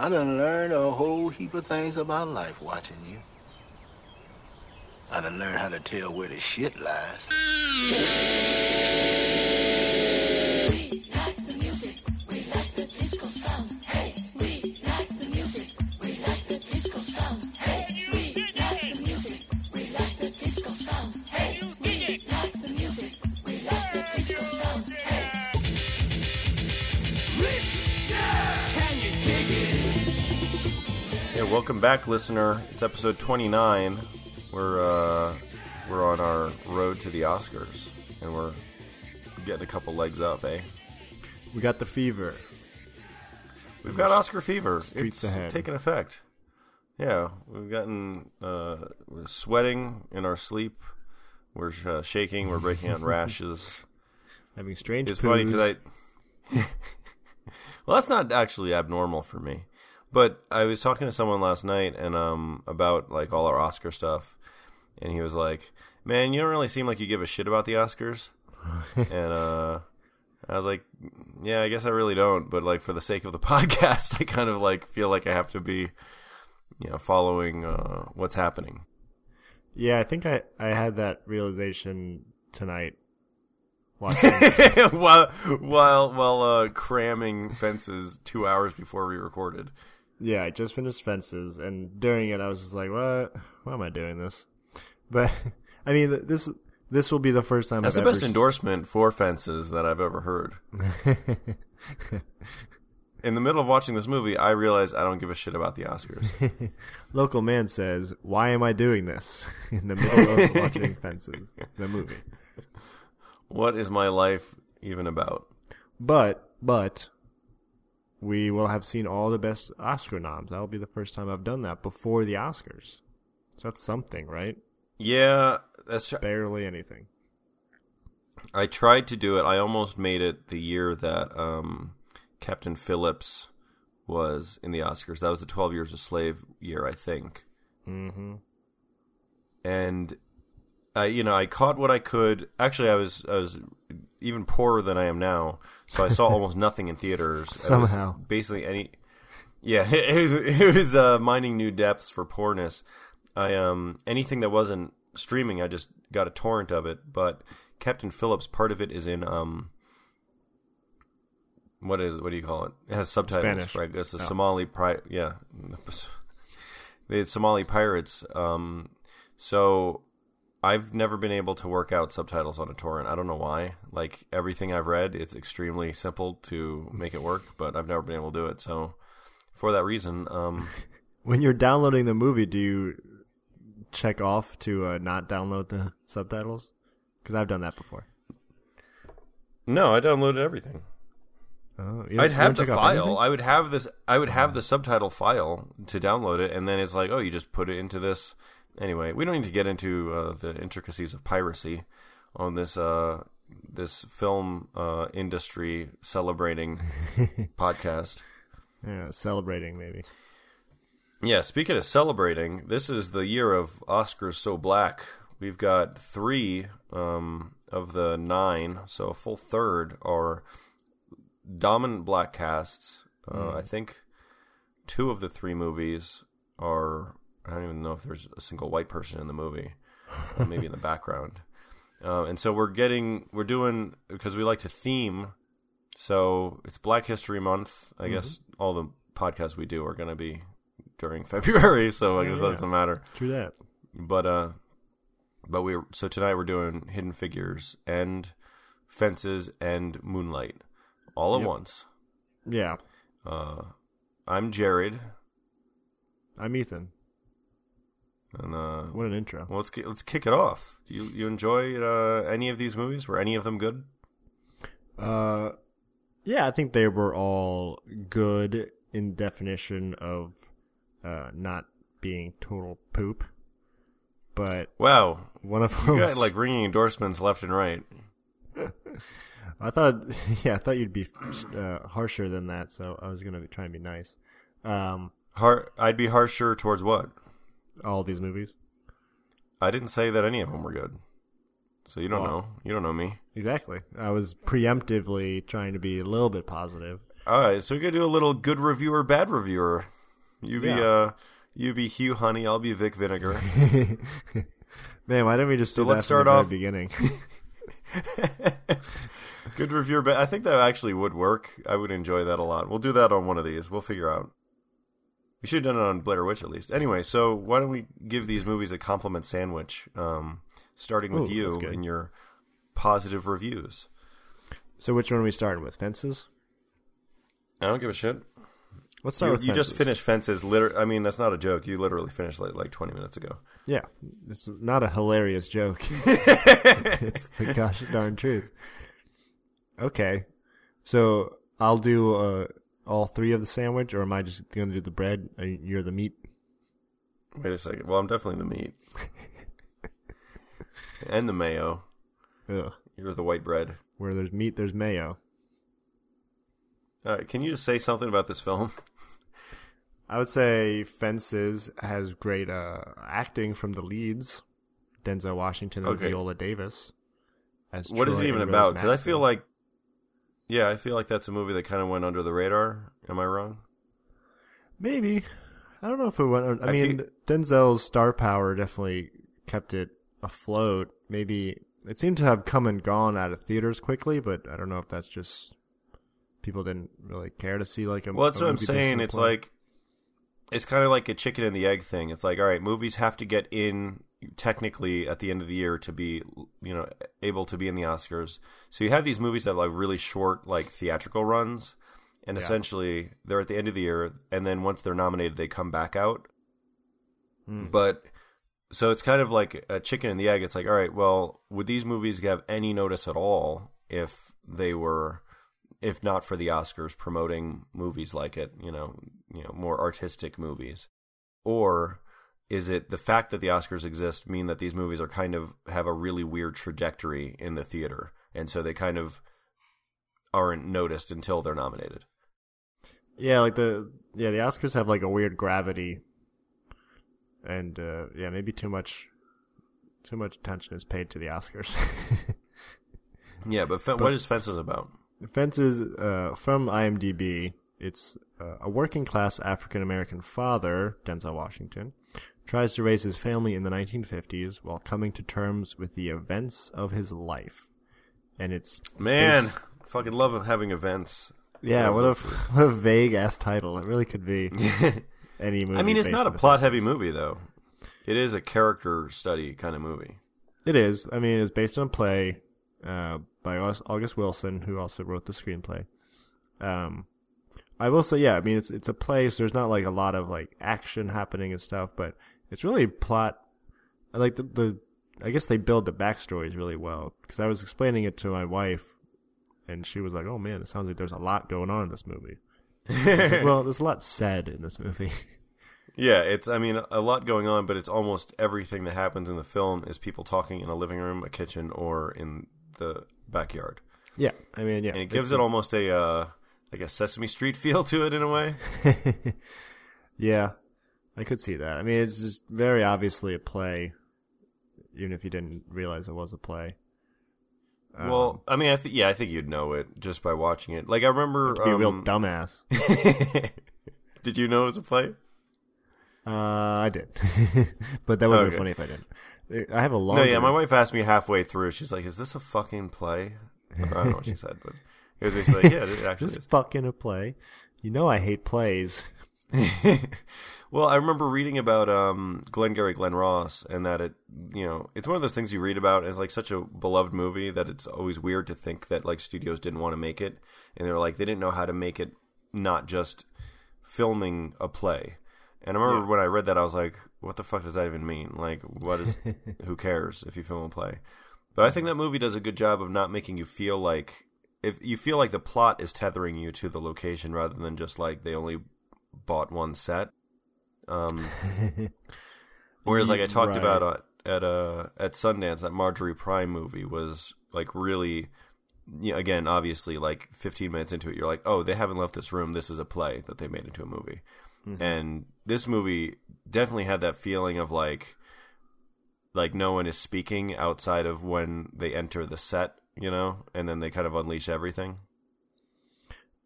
I done learned a whole heap of things about life watching you. I done learned how to tell where the shit lies. Welcome back, listener. It's episode 29. We're uh, we're on our road to the Oscars, and we're getting a couple legs up, eh? We got the fever. We've got Oscar fever. Streets it's ahead. taking effect. Yeah, we've gotten uh, we're sweating in our sleep. We're uh, shaking. We're breaking out rashes. Having strange It's funny poos. because I. well, that's not actually abnormal for me, but I was talking to someone last night and um about like all our Oscar stuff, and he was like, "Man, you don't really seem like you give a shit about the Oscars," and uh. I was like, yeah, I guess I really don't, but like for the sake of the podcast, I kind of like feel like I have to be, you know, following uh, what's happening. Yeah, I think I, I had that realization tonight. While while while uh, cramming fences two hours before we recorded. Yeah, I just finished Fences, and during it, I was just like, "What? Why am I doing this?" But I mean, this this will be the first time That's I've the best ever s- endorsement for fences that I've ever heard. In the middle of watching this movie, I realized I don't give a shit about the Oscars. Local man says, "Why am I doing this?" In the middle of watching Fences, the movie. what is my life even about? But but we will have seen all the best Oscar noms. That'll be the first time I've done that before the Oscars. So that's something, right? Yeah, that's. Barely anything. I tried to do it. I almost made it the year that um, Captain Phillips was in the Oscars. That was the Twelve Years a Slave year, I think. Mm-hmm. and I, you know, I caught what I could. Actually, I was I was even poorer than I am now, so I saw almost nothing in theaters. Somehow. basically any. Yeah, it was it was uh, mining new depths for poorness. I um anything that wasn't streaming, I just got a torrent of it. But Captain Phillips, part of it is in um. What is what do you call it? It has subtitles, Spanish. right? It's the Oh. Somali pri- yeah. The Somali pirates. Um, so I've never been able to work out subtitles on a torrent. I don't know why. Like everything I've read, it's extremely simple to make it work, but I've never been able to do it. So for that reason, um, When you're downloading the movie, do you check off to uh, not download the subtitles? Because I've done that before. no, I downloaded everything. Oh, I'd have the file. I would have this. I would have the subtitle file to download it, and then it's like, oh, you just put it into this. Anyway, we don't need to get into uh, the intricacies of piracy on this uh, this film uh, industry celebrating podcast. Yeah, celebrating maybe. Yeah, speaking of celebrating, this is the year of Oscars So Black. We've got three um, of the nine, so a full third are dominant black casts. Uh, I think two of the three movies are. I don't even know if there's a single white person in the movie, maybe in the background. Uh, and so we're getting, we're doing because we like to theme. So it's Black History Month. I guess all the podcasts we do are going to be during February, so I guess that doesn't matter. True that. But uh, but we so tonight we're doing Hidden Figures and Fences and Moonlight all at Yep. once. Yeah, Uh, I'm Jared, I'm Ethan. And uh, What an intro. well, let's let's kick it off. Do you you enjoy uh, any of these movies? Were any of them good? Uh, yeah, I think they were all good in definition of uh, not being total poop. But Wow, one of you them, got like ringing endorsements left and right. I thought, yeah, I thought you'd be uh, harsher than that, so I was gonna be trying to be nice. Um, Har- I'd be harsher towards what? All these movies, I didn't say that any of them were good. So you don't Well- know. You don't know me. exactly. I was preemptively trying to be a little bit positive. All right, so we could do a little good reviewer, bad reviewer. You be Yeah. uh, you be Hugh Honey, I'll be Vic Vinegar. Man, why didn't we just do So that let's from start the very off- beginning? good reviewer, but I think that actually would work. I would enjoy that a lot. We'll do that on one of these. We'll figure out. We should have done it on Blair Witch at least. Anyway, so why don't we give these movies a compliment sandwich? Um, starting with Ooh, you that's and your positive reviews. so which one are we starting with? Fences? I don't give a shit. Let's start You, with you just finished Fences. Liter- I mean, that's not a joke. You literally finished like, like 20 minutes ago. Yeah, it's not a hilarious joke. it's the gosh darn truth. Okay, so I'll do uh, all three of the sandwich, or am I just going to do the bread? Uh, You're the meat. Wait a second. Well, I'm definitely the meat. and the mayo. Ugh. You're the white bread. Where there's meat, there's mayo. All right, can you just say something about this film? I would say Fences has great uh, acting from the leads, Denzel Washington and Okay. Viola Davis. As what is Troy it even about? Because I feel like, yeah, I feel like that's a movie that kind of went under the radar. Am I wrong? Maybe. I don't know if it went. I, I mean, feel- Denzel's star power definitely kept it afloat. Maybe it seemed to have come and gone out of theaters quickly, but I don't know if that's just people didn't really care to see like a. Well, that's a what I'm movie based on saying. It's play. like it's kind of like a chicken and the egg thing. It's like, all right, movies have to get in technically at the end of the year to be, you know, able to be in the Oscars. So you have these movies that have like really short, like theatrical runs, and Yeah. essentially they're at the end of the year, and then once they're nominated, they come back out. Hmm. But so it's kind of like a chicken and the egg. It's like, all right, well, would these movies have any notice at all if they were, if not for the Oscars promoting movies like it, you know, you know, more artistic movies, or is it the fact that the Oscars exist mean that these movies are kind of have a really weird trajectory in the theater, and so they kind of aren't noticed until they're nominated? yeah, like the yeah the Oscars have like a weird gravity, and uh, yeah, maybe too much. Too much attention is paid to the Oscars. Yeah, but, Fen- what is Fences about? Fences uh, from IMDb. It's uh, a working class African American father, Denzel Washington, tries to raise his family in the 1950s while coming to terms with the events of his life. And it's Man, based- fucking love of having events. yeah, what a what a vague ass title. It really could be any movie. I mean, it's not a plot heavy movie though. It is a character study kind of movie. It is. I mean, it's based on a play uh, by August Wilson, who also wrote the screenplay. Um, I will say, yeah. I mean, it's it's a play, so there's not like a lot of like action happening and stuff, but it's really plot. I like the the. I guess they build the backstories really well because I was explaining it to my wife, and she was like, "Oh man, it sounds like there's a lot going on in this movie." Like, well, there's a lot said in this movie. Yeah, it's I mean a lot going on, but it's almost everything that happens in the film is people talking in a living room, a kitchen, or in the backyard, yeah, I mean, yeah, and it gives it almost a uh, like a Sesame Street feel to it in a way. yeah, I could see that. I mean, it's just very obviously a play, even if you didn't realize it was a play. Um, well, I mean, I think yeah, I think you'd know it just by watching it. Like I remember, to be a real um, dumbass. did you know it was a play? Uh, I did, but that would have Okay. been funny if I didn't. I have a long. No, yeah, my wife asked me halfway through. She's like, "Is this a fucking play?" I don't know what she said, but it was basically like, "Yeah, it actually Just is." fucking a play. You know I hate plays. Well, I remember reading about um, Glengarry Glen Ross, and that it, you know, it's one of those things you read about. And it's like such a beloved movie that it's always weird to think that like studios didn't want to make it, and they're like they didn't know how to make it not just filming a play. And I remember Yeah. when I read that, I was like, "What the fuck does that even mean? Like, what is? who cares if you film a play?" But I think that movie does a good job of not making you feel like if you feel like the plot is tethering you to the location rather than just like they only bought one set. Um, whereas, like I talked Right. about uh, at uh, at Sundance, that Marjorie Prime movie was like really, yeah, again, obviously, like 15 minutes into it, you're like, oh, they haven't left this room. This is a play that they made into a movie. And this movie definitely had that feeling of like, like no one is speaking outside of when they enter the set, you know, and then they kind of unleash everything.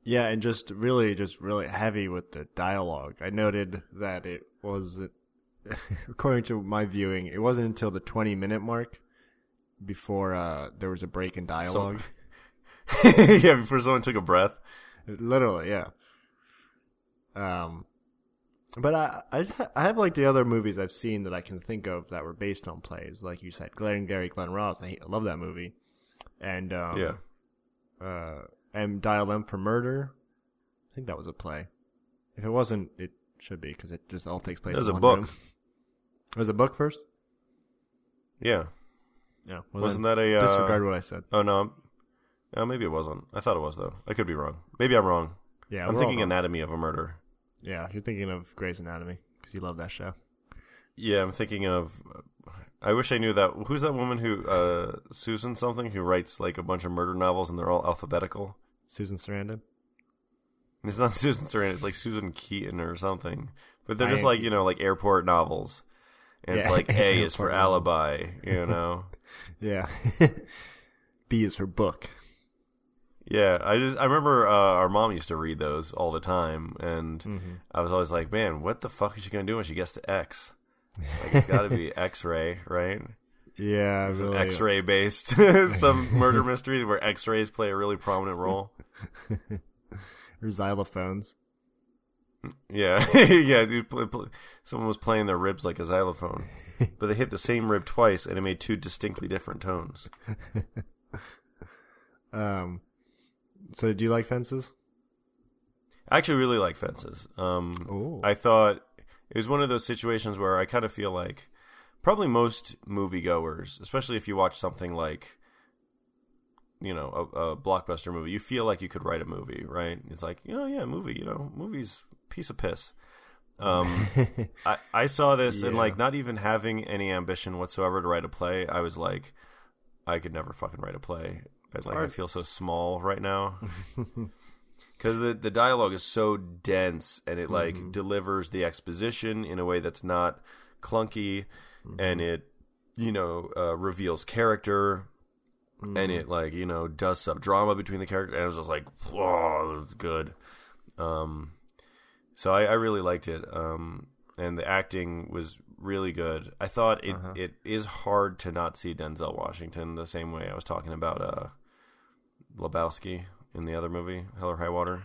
Yeah, and just really, just really heavy with the dialogue. I noted that it was, according to my viewing, it wasn't until the 20 minute mark before uh, there was a break in dialogue. yeah, before someone took a breath. Literally, yeah. Um, but I, I, I have like the other movies I've seen that I can think of that were based on plays, like you said, Glengarry Glen Ross. I, I love that movie, and um, Yeah. uh, M Dial M for Murder. I think that was a play. If it wasn't, it should be because it just all takes place. It was in a book. room. It was a book first. Yeah. Yeah, well, Wasn't that a uh, disregard what I said? Oh no. Oh, maybe it wasn't. I thought it was though. I could be wrong. Maybe I'm wrong. Yeah, I'm thinking. Anatomy of a Murder. Yeah, you're thinking of Grey's Anatomy because you love that show. Yeah, I'm thinking of. I wish I knew that. Who's that woman who uh, Susan something who writes like a bunch of murder novels and they're all alphabetical? Susan Sarandon. It's not Susan Sarandon. It's like Susan Keaton or something. But they're just I- like you know like airport novels. And it's like A is for alibi, you know. Yeah. B is for book. Yeah, I just I remember uh, our mom used to read those all the time, and Mm-hmm. I was always like, man, what the fuck is she gonna do when she gets to X? Like it's got to be X-ray, right? Yeah, really. X-ray based some murder mystery where X-rays play a really prominent role. Or xylophones. Yeah, yeah, dude. Pl- pl- someone was playing their ribs like a xylophone, but they hit the same rib twice, and it made two distinctly different tones. Um, so do you like fences? I actually really like fences. Um, Ooh. I thought it was one of those situations where I kind of feel like probably most moviegoers, especially if you watch something like you know a, a blockbuster movie, you feel like you could write a movie, right? It's like, oh yeah, movie, you know, movies piece of piss. Um, I, I saw this and like not even having any ambition whatsoever to write a play, I was like, I could never fucking write a play. I, like I feel so small right now because the the dialogue is so dense and it like Mm-hmm. delivers the exposition in a way that's not clunky, and Mm-hmm. it you know uh, reveals character. Mm-hmm. And it like you know does some drama between the characters, and it was just like, whoa, that's good. Um, so I, I really liked it. Um, and the acting was really good. I thought it, Uh-huh. it is hard to not see Denzel Washington the same way I was talking about uh, Lebowski in the other movie, Hell or High Water.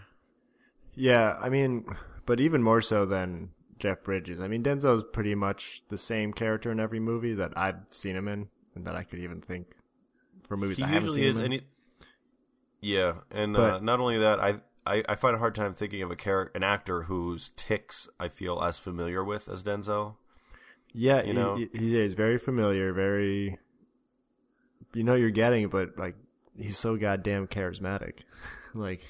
Yeah, I mean, but even more so than Jeff Bridges. I mean, Denzel's pretty much the same character in every movie that I've seen him in, and that I could even think for movies He I haven't seen is, him in. yeah, and uh, not only that, I, I I find a hard time thinking of a character, an actor whose ticks I feel as familiar with as Denzel. yeah, you he, know? he, he is very familiar, very. You know you're getting, but like he's so goddamn charismatic. like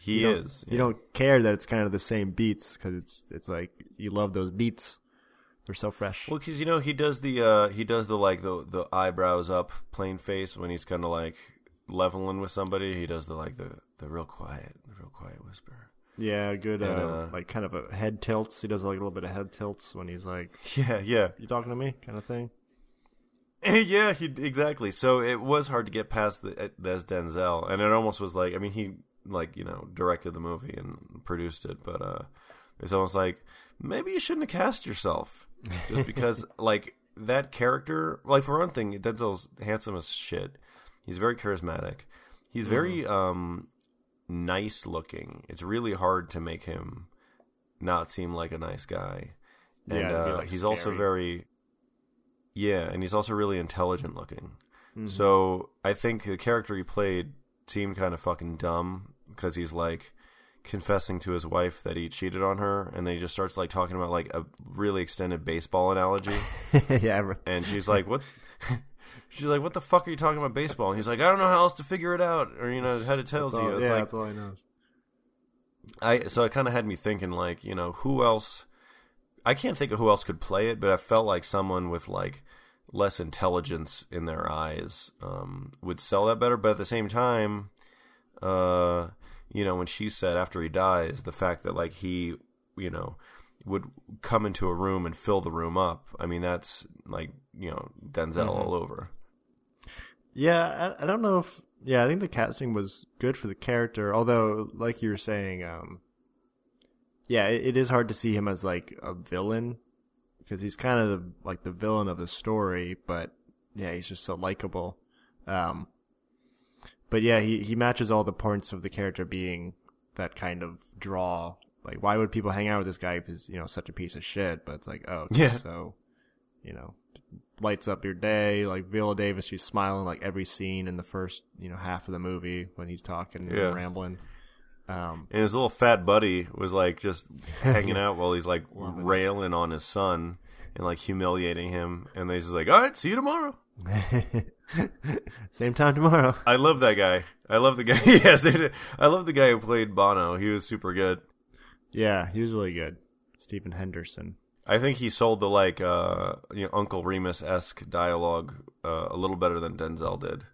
He you is. You don't care that it's kind of the same beats because it's it's like you love those beats. They're so fresh. Well, because you know he does the uh he does the like the the eyebrows up, plain face when he's kind of like leveling with somebody. He does the like the the real quiet, the real quiet whisper. yeah, good. Uh, uh, like kind of a head tilts. He does like a little bit of head tilts when he's like, Yeah, yeah, "You talking to me?" kind of thing. yeah. He exactly. So it was hard to get past the as Denzel, and it almost was like I mean he like you know directed the movie and produced it, but uh it's almost like maybe you shouldn't have cast yourself just because like that character like for one thing Denzel's handsome as shit. He's very charismatic. He's very um nice looking. It's really hard to make him not seem like a nice guy. And Yeah, uh, like, he's also very yeah, and he's also really intelligent looking. Mm-hmm. So I think the character he played seemed kind of fucking dumb because he's like confessing to his wife that he cheated on her, and then he just starts like talking about like a really extended baseball analogy, yeah, re- and she's like, "What?" She's like, "What the fuck are you talking about baseball?" And he's like, "I don't know how else to figure it out, or you know how to tell to you." It's yeah, like that's all I know. I so it kind of had me thinking like you know who else I can't think of who else could play it, but I felt like someone with like less intelligence in their eyes um, would sell that better. But at the same time, uh, you know, when she said after he dies, the fact that like he, you know, would come into a room and fill the room up. I mean, that's like you know Denzel all over. Yeah, I, I don't know if yeah, I think the casting was good for the character. Although, like you were saying, um, yeah, it, it is hard to see him as like a villain because he's kind of the, like the villain of the story. But yeah, he's just so likable. Um, but yeah, he he matches all the points of the character being that kind of draw. Like, why would people hang out with this guy if he's you know such a piece of shit? But it's like, oh, okay, Yeah. so you know, lights up your day. Like Viola Davis, she's smiling like every scene in the first you know half of the movie when he's talking Yeah. and rambling. Um, And his little fat buddy was like just hanging out while he's like railing on his son and like humiliating him. And they just like, all right, see you tomorrow. same time tomorrow. I love that guy. I love the guy. yes, it- I love the guy who played Bono. He was super good. Yeah, he was really good. Stephen Henderson. I think he sold the like uh, you know Uncle Remus esque dialogue uh, a little better than Denzel did.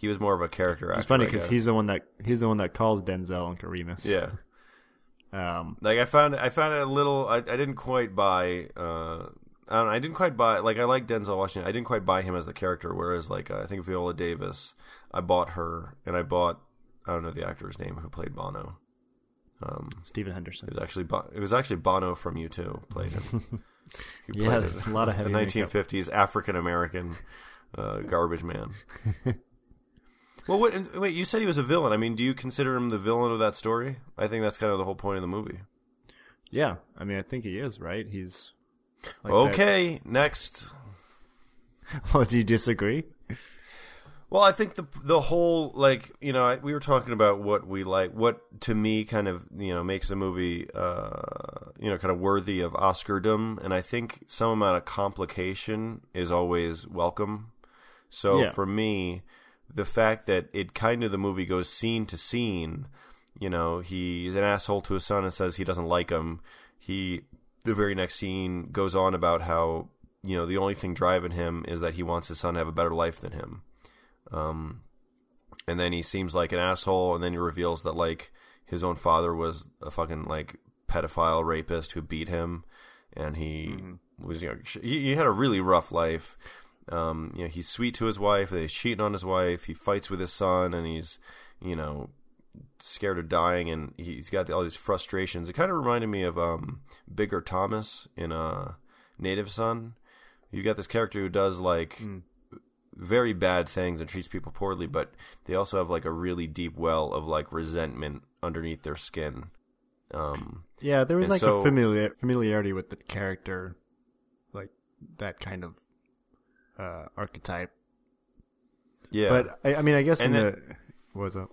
He was more of a character actor. It's funny because he's the one that he's the one that calls Denzel Uncle Remus. yeah. Um, Like I found I found it a little I, I didn't quite buy uh I don't know, I didn't quite buy like I like Denzel Washington. I didn't quite buy him as the character whereas like I think Viola Davis I bought her and I bought I don't know the actor's name who played Bono. Um Stephen Henderson. it was actually Bo- it was actually Bono from U2 played him. He Yeah, played a lot of heavy makeup. 1950s African American uh, garbage man. well, what, wait, you said he was a villain. I mean, do you consider him the villain of that story? I think that's kind of the whole point of the movie. Yeah, I mean, I think he is right. He's like okay, next. that- Oh, do you disagree? Well, I think the the whole like you know I, we were talking about what we like, what to me kind of you know makes a movie uh, you know kind of worthy of Oscardom, and I think some amount of complication is always welcome. So Yeah. for me, the fact that it kind of the movie goes scene to scene, you know, he's an asshole to his son and says he doesn't like him. He the very next scene goes on about how you know the only thing driving him is that he wants his son to have a better life than him. Um, and then he seems like an asshole, and then he reveals that like his own father was a fucking like pedophile rapist who beat him, and he was you know he, he had a really rough life. Um, you know, he's sweet to his wife, and he's cheating on his wife. He fights with his son, and he's you know scared of dying, and he's got all these frustrations. It kind of reminded me of um, Bigger Thomas in uh, Native Son. You got this character who does like very bad things and treats people poorly, but they also have like a really deep well of like resentment underneath their skin. Um, Yeah, there was like so- a familiar familiarity with the character, like that kind of uh, archetype. yeah, But I, I mean, I guess And in then- the what's up?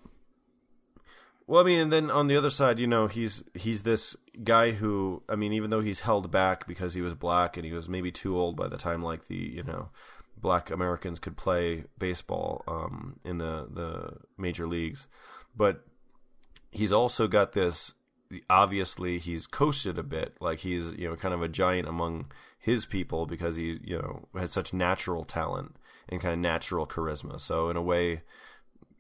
Well, I mean, and then on the other side, you know, he's he's this guy who, I mean, even though he's held back because he was black and he was maybe too old by the time like the you know black Americans could play baseball um, in the the major leagues, but he's also got this. Obviously, he's coasted a bit, like he's you know kind of a giant among his people because he you know had such natural talent and kind of natural charisma. So in a way,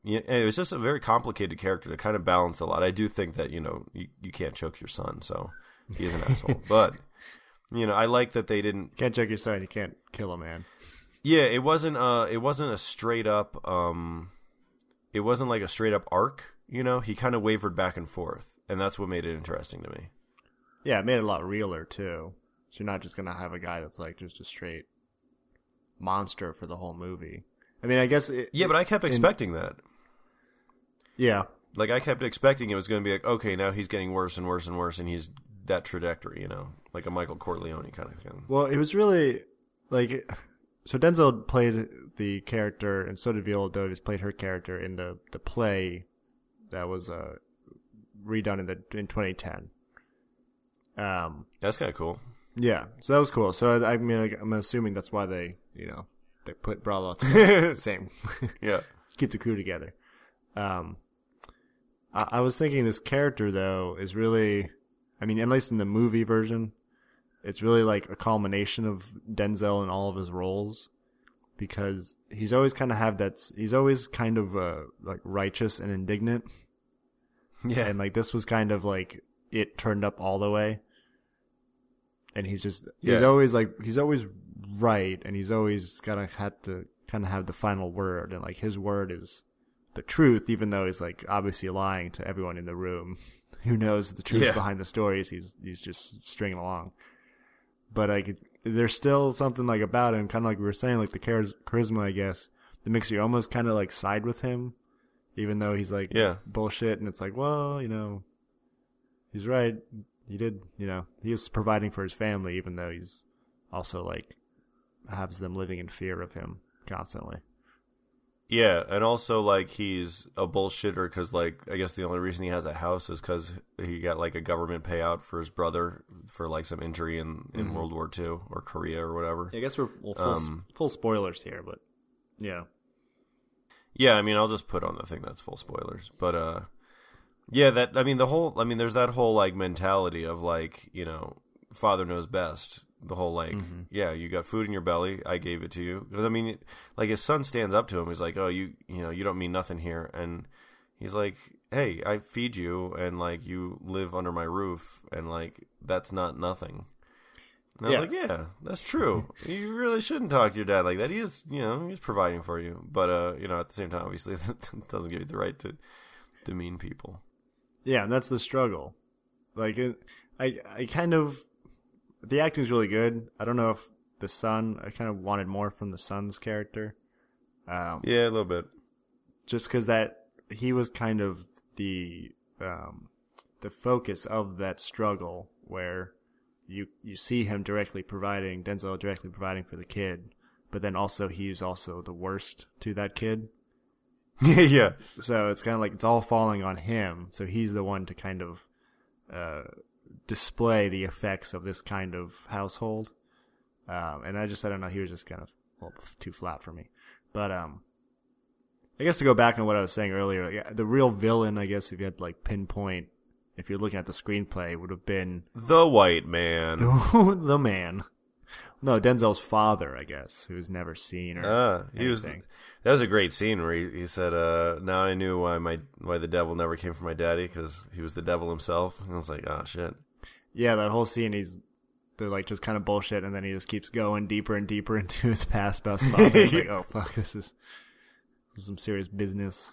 it was just a very complicated character to kind of balance a lot. I do think that you know you, you can't choke your son, so he is an asshole. But you know, I like that they didn't. Can't choke your son. You can't kill a man. Yeah, it wasn't. Uh, it wasn't a straight up. Um, it wasn't like a straight up arc. You know, he kind of wavered back and forth, and that's what made it interesting to me. Yeah, it made it a lot realer too. So you're not just gonna have a guy that's like just a straight monster for the whole movie. I mean, I guess. It, Yeah, but I kept expecting that. yeah, Like I kept expecting it was going to be like, okay, now he's getting worse and worse and worse, and he's that trajectory. You know, like a Michael Corleone kind of thing. Well, it was really like so Denzel played the character, and so did Viola Davis played her character in the the play that was uh, redone in the in 2010. Um, That's kind of cool. Yeah, so that was cool. So I mean, I'm assuming that's why they you know they put Bravo same. Yeah. Get the crew together. Um, I, I was thinking this character though is really, I mean, at least in the movie version, it's really like a culmination of Denzel in all of his roles because he's always kind of have that. He's always kind of uh, like righteous and indignant, Yeah. and like this was kind of like it turned up all the way. And he's just he's Yeah. always like he's always right, and he's always gotta have to kind of have the final word, and like his word is the truth, even though he's like obviously lying to everyone in the room who knows the truth Yeah. behind the stories. He's he's just stringing along. But like, there's still something like about him, kind of like we were saying, like the charisma, I guess, that makes you almost kind of like side with him, even though he's like Yeah. bullshit, and it's like, well, you know, he's right. He did, you know, he is providing for his family, even though he's also like has them living in fear of him constantly. Yeah, and also like he's a bullshitter because like I guess the only reason he has that house is because he got like a government payout for his brother for like some injury in in World War II or Korea or whatever. I guess we're well, full, Um, full spoilers here, but yeah, Yeah, I mean I'll just put on the thing that's full spoilers, but uh, yeah, that I mean the whole I mean there's that whole like mentality of like you know father knows best. The whole like yeah, you got food in your belly, I gave it to you because I mean like his son stands up to him, he's like oh you you know you don't mean nothing here, and he's like hey I feed you and like you live under my roof and like that's not nothing. And I was Yeah. like, yeah, that's true. you really shouldn't talk to your dad like that. He is, you know, he's providing for you. But, uh, you know, at the same time, obviously, that doesn't give you the right to demean people. Yeah, and that's the struggle. Like, it, I I kind of the acting's really good. I don't know if the son. I kind of wanted more from the son's character. Um, Yeah, a little bit. just because that he was kind of the um, the focus of that struggle where you you see him directly providing Denzel directly providing for the kid, but then also he's also the worst to that kid. yeah. So it's kind of like it's all falling on him. So he's the one to kind of uh, display the effects of this kind of household. Um, and I just I don't know he was just kind of well, too flat for me. But um, I guess to go back on what I was saying earlier, the real villain, I guess, if you had to, like pinpoint, if you're looking at the screenplay, would have been The white man. the man. No, Denzel's father, I guess, who's never seen or Ah, he was. That was a great scene where he, he said, uh, "Now I knew why my why the devil never came for my daddy because he was the devil himself." And I was like, "Oh shit." Yeah, that whole scene, he's they're like just kind of bullshit, and then he just keeps going deeper and deeper into his past about his father. It's like, oh fuck, this is, this is some serious business.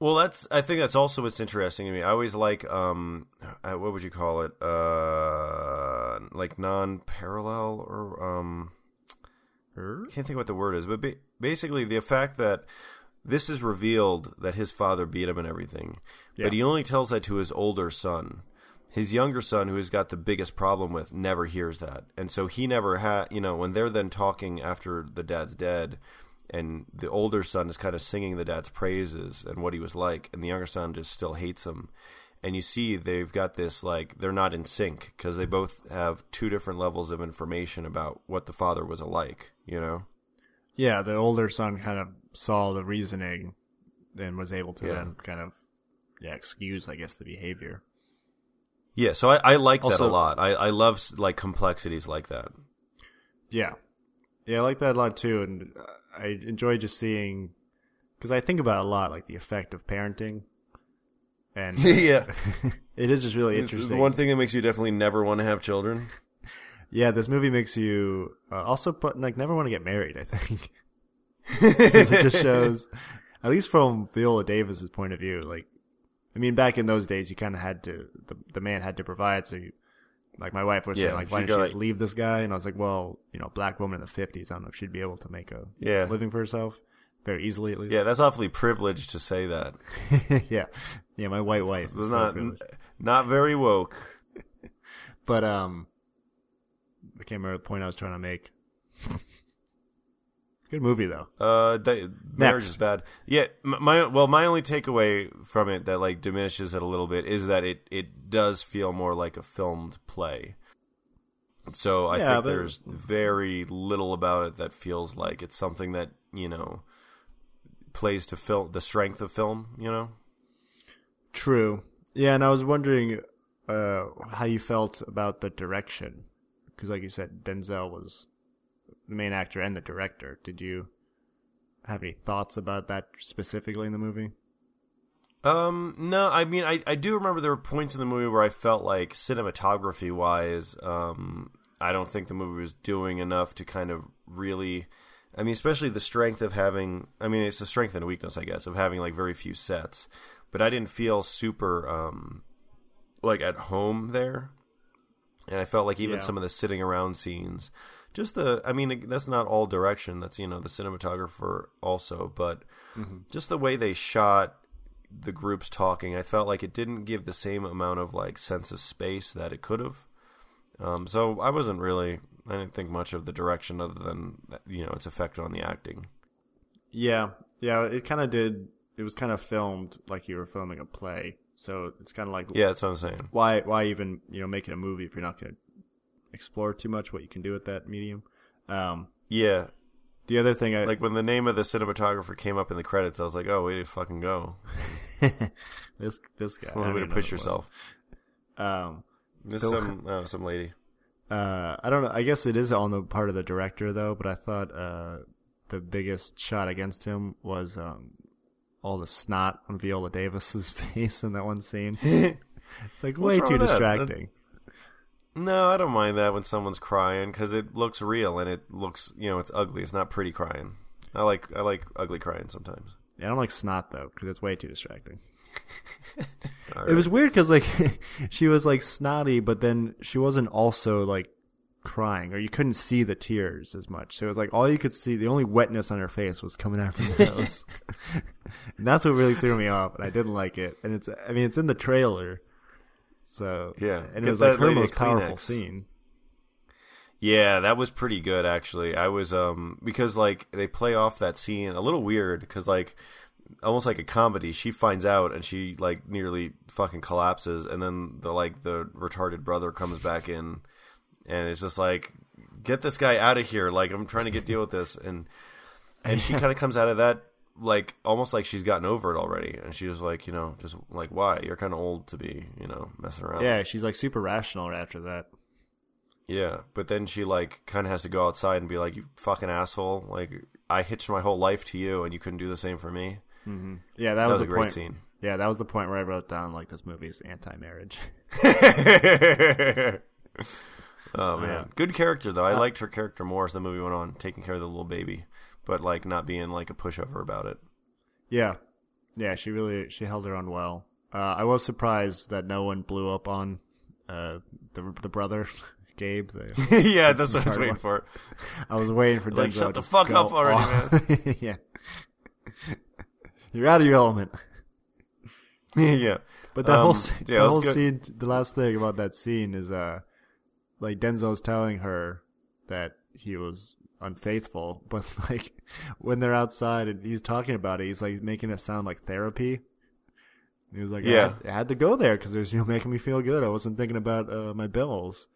Well, that's. I think that's also what's interesting to me. I always like, um, uh, what would you call it? Uh, like non-parallel or um, can't think what the word is, but ba- basically the fact that this is revealed that his father beat him and everything, Yeah. but he only tells that to his older son. His younger son, who he's got the biggest problem with, never hears that, and so he never had. You know, when they're then talking after the dad's dead, and the older son is kind of singing the dad's praises and what he was like, and the younger son just still hates him. And you see they've got this like they're not in sync because they both have two different levels of information about what the father was alike. You know. Yeah, the older son kind of saw the reasoning and was able to Yeah. then kind of yeah excuse, I guess, the behavior. Yeah, so I, I like that a lot. I, I love like complexities like that. Yeah, yeah, I like that a lot too, and uh, I enjoy just seeing because I think about it a lot, like the effect of parenting, and uh, yeah, it is just really it's interesting. the one thing that makes you definitely never want to have children. Yeah, this movie makes you uh, also put like never want to get married. I think 'Cause it just shows, at least from Viola Davis's point of view. Like, I mean, back in those days, you kind of had to the the man had to provide. So, you, like my wife was Yeah, saying, like, why she don't you got, just like- leave this guy? And I was like, well, you know, black woman in the fifties. I don't know if she'd be able to make a Yeah. living for herself very easily, at least. Yeah, that's awfully privileged to say that. yeah, yeah. My white wife. Is not privileged. not very woke. But um, I can't remember the point I was trying to make. Good movie though. Uh, di- marriage is bad. Yeah, my well, my only takeaway from it that like diminishes it a little bit is that it it does feel more like a filmed play. So I Yeah, think but- there's very little about it that feels like it's something that you know plays to film the strength of film. You know. True. Yeah, and I was wondering uh, how you felt about the direction, because like you said, Denzel was the main actor and the director. Did you have any thoughts about that specifically in the movie? Um, no, I mean, I, I do remember there were points in the movie where I felt like cinematography wise, um, I don't think the movie was doing enough to kind of really I mean, especially the strength of having. I mean, it's a strength and a weakness, I guess, of having like very few sets. But I didn't feel super um, like at home there, and I felt like even Yeah. some of the sitting around scenes, just the. I mean, that's not all direction. That's you know the cinematographer also, but just the way they shot the groups talking, I felt like it didn't give the same amount of like sense of space that it could have. Um, so I wasn't really. I didn't think much of the direction other than you know its effect on the acting. Yeah, yeah, it kind of did. It was kind of filmed like you were filming a play, so it's kind of like Yeah, that's what I'm saying. why why even you know make it a movie if you're not going to explore too much what you can do with that medium. Um, Yeah, the other thing I like when the name of the cinematographer came up in the credits, I was like, oh, way to fucking go! this this guy, a way to push who it was. yourself. Um, This some oh, some lady. Uh, I don't know. I guess it is on the part of the director though, but I thought uh, the biggest shot against him was um, all the snot on Viola Davis's face in that one scene. It's like way too that? distracting. No, I don't mind that when someone's crying because it looks real and it looks you know it's ugly. It's not pretty crying. I like I like ugly crying sometimes. Yeah, I don't like snot though because it's way too distracting. All It was weird because like she was like snotty, but then she wasn't also like crying, or you couldn't see the tears as much. So it was like all you could see, the only wetness on her face was coming out from the nose, and that's what really threw me off. And I didn't like it. And it's, I mean, it's in the trailer, so Yeah. and it was like her most powerful Kleenex. scene. Yeah, that was pretty good actually. I was um because like they play off that scene a little weird because like almost like a comedy. She finds out and she like nearly fucking collapses, and then the like the retarded brother comes back in, and it's just like get this guy out of here. Like I'm trying to get deal with this, and and she kind of comes out of that like almost like she's gotten over it already, and she's like you know just like why you're kind of old to be you know messing around. Yeah, she's like super rational after that. Yeah, but then she like kind of has to go outside and be like, "You fucking asshole! Like I hitched my whole life to you, and you couldn't do the same for me." Yeah, that, That was, was the a great point. scene. Yeah, that was the point where I wrote down like this movie is anti-marriage. oh man, Uh, good character though. I liked her character more as the movie went on, taking care of the little baby, but like not being like a pushover about it. Yeah, yeah, she really she held her own well. Uh, I was surprised that no one blew up on uh, the the brother Gabe. The, yeah, that's what I was waiting one. for. I was waiting for Like, shut the fuck up already, off. yeah, you're out of your element. yeah, But that Um, whole scene, yeah, the whole go- scene, the last thing about that scene is uh, like Denzel's telling her that he was unfaithful, but like when they're outside and he's talking about it, he's like making it sound like therapy. He was like, Yeah. I had to go there because it was you know making me feel good. I wasn't thinking about uh, my bills.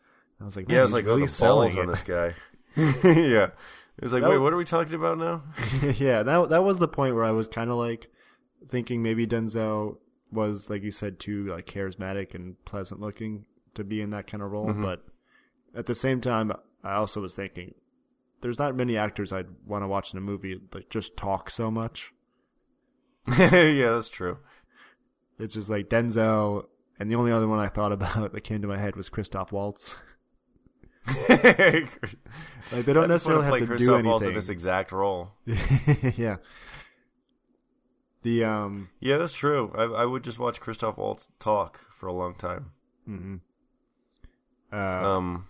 I was like, yeah. It's he's like really oh, the balls selling on this guy. yeah, it was like, That wait, what are we talking about now? yeah, that that was the point where I was kind of like thinking maybe Denzel was like you said too like charismatic and pleasant looking to be in that kind of role, Mhm. but at the same time I also was thinking there's not many actors I'd want to watch in a movie like just talk so much. yeah, that's true. It's just like Denzel and the only other one I thought about that came to my head was Christoph Waltz. Like they don't necessarily have to do Waltz in anything. this exact role. yeah. The um Yeah, that's true. I, I would just watch Christoph Waltz talk for a long time. mhm. uh, Um,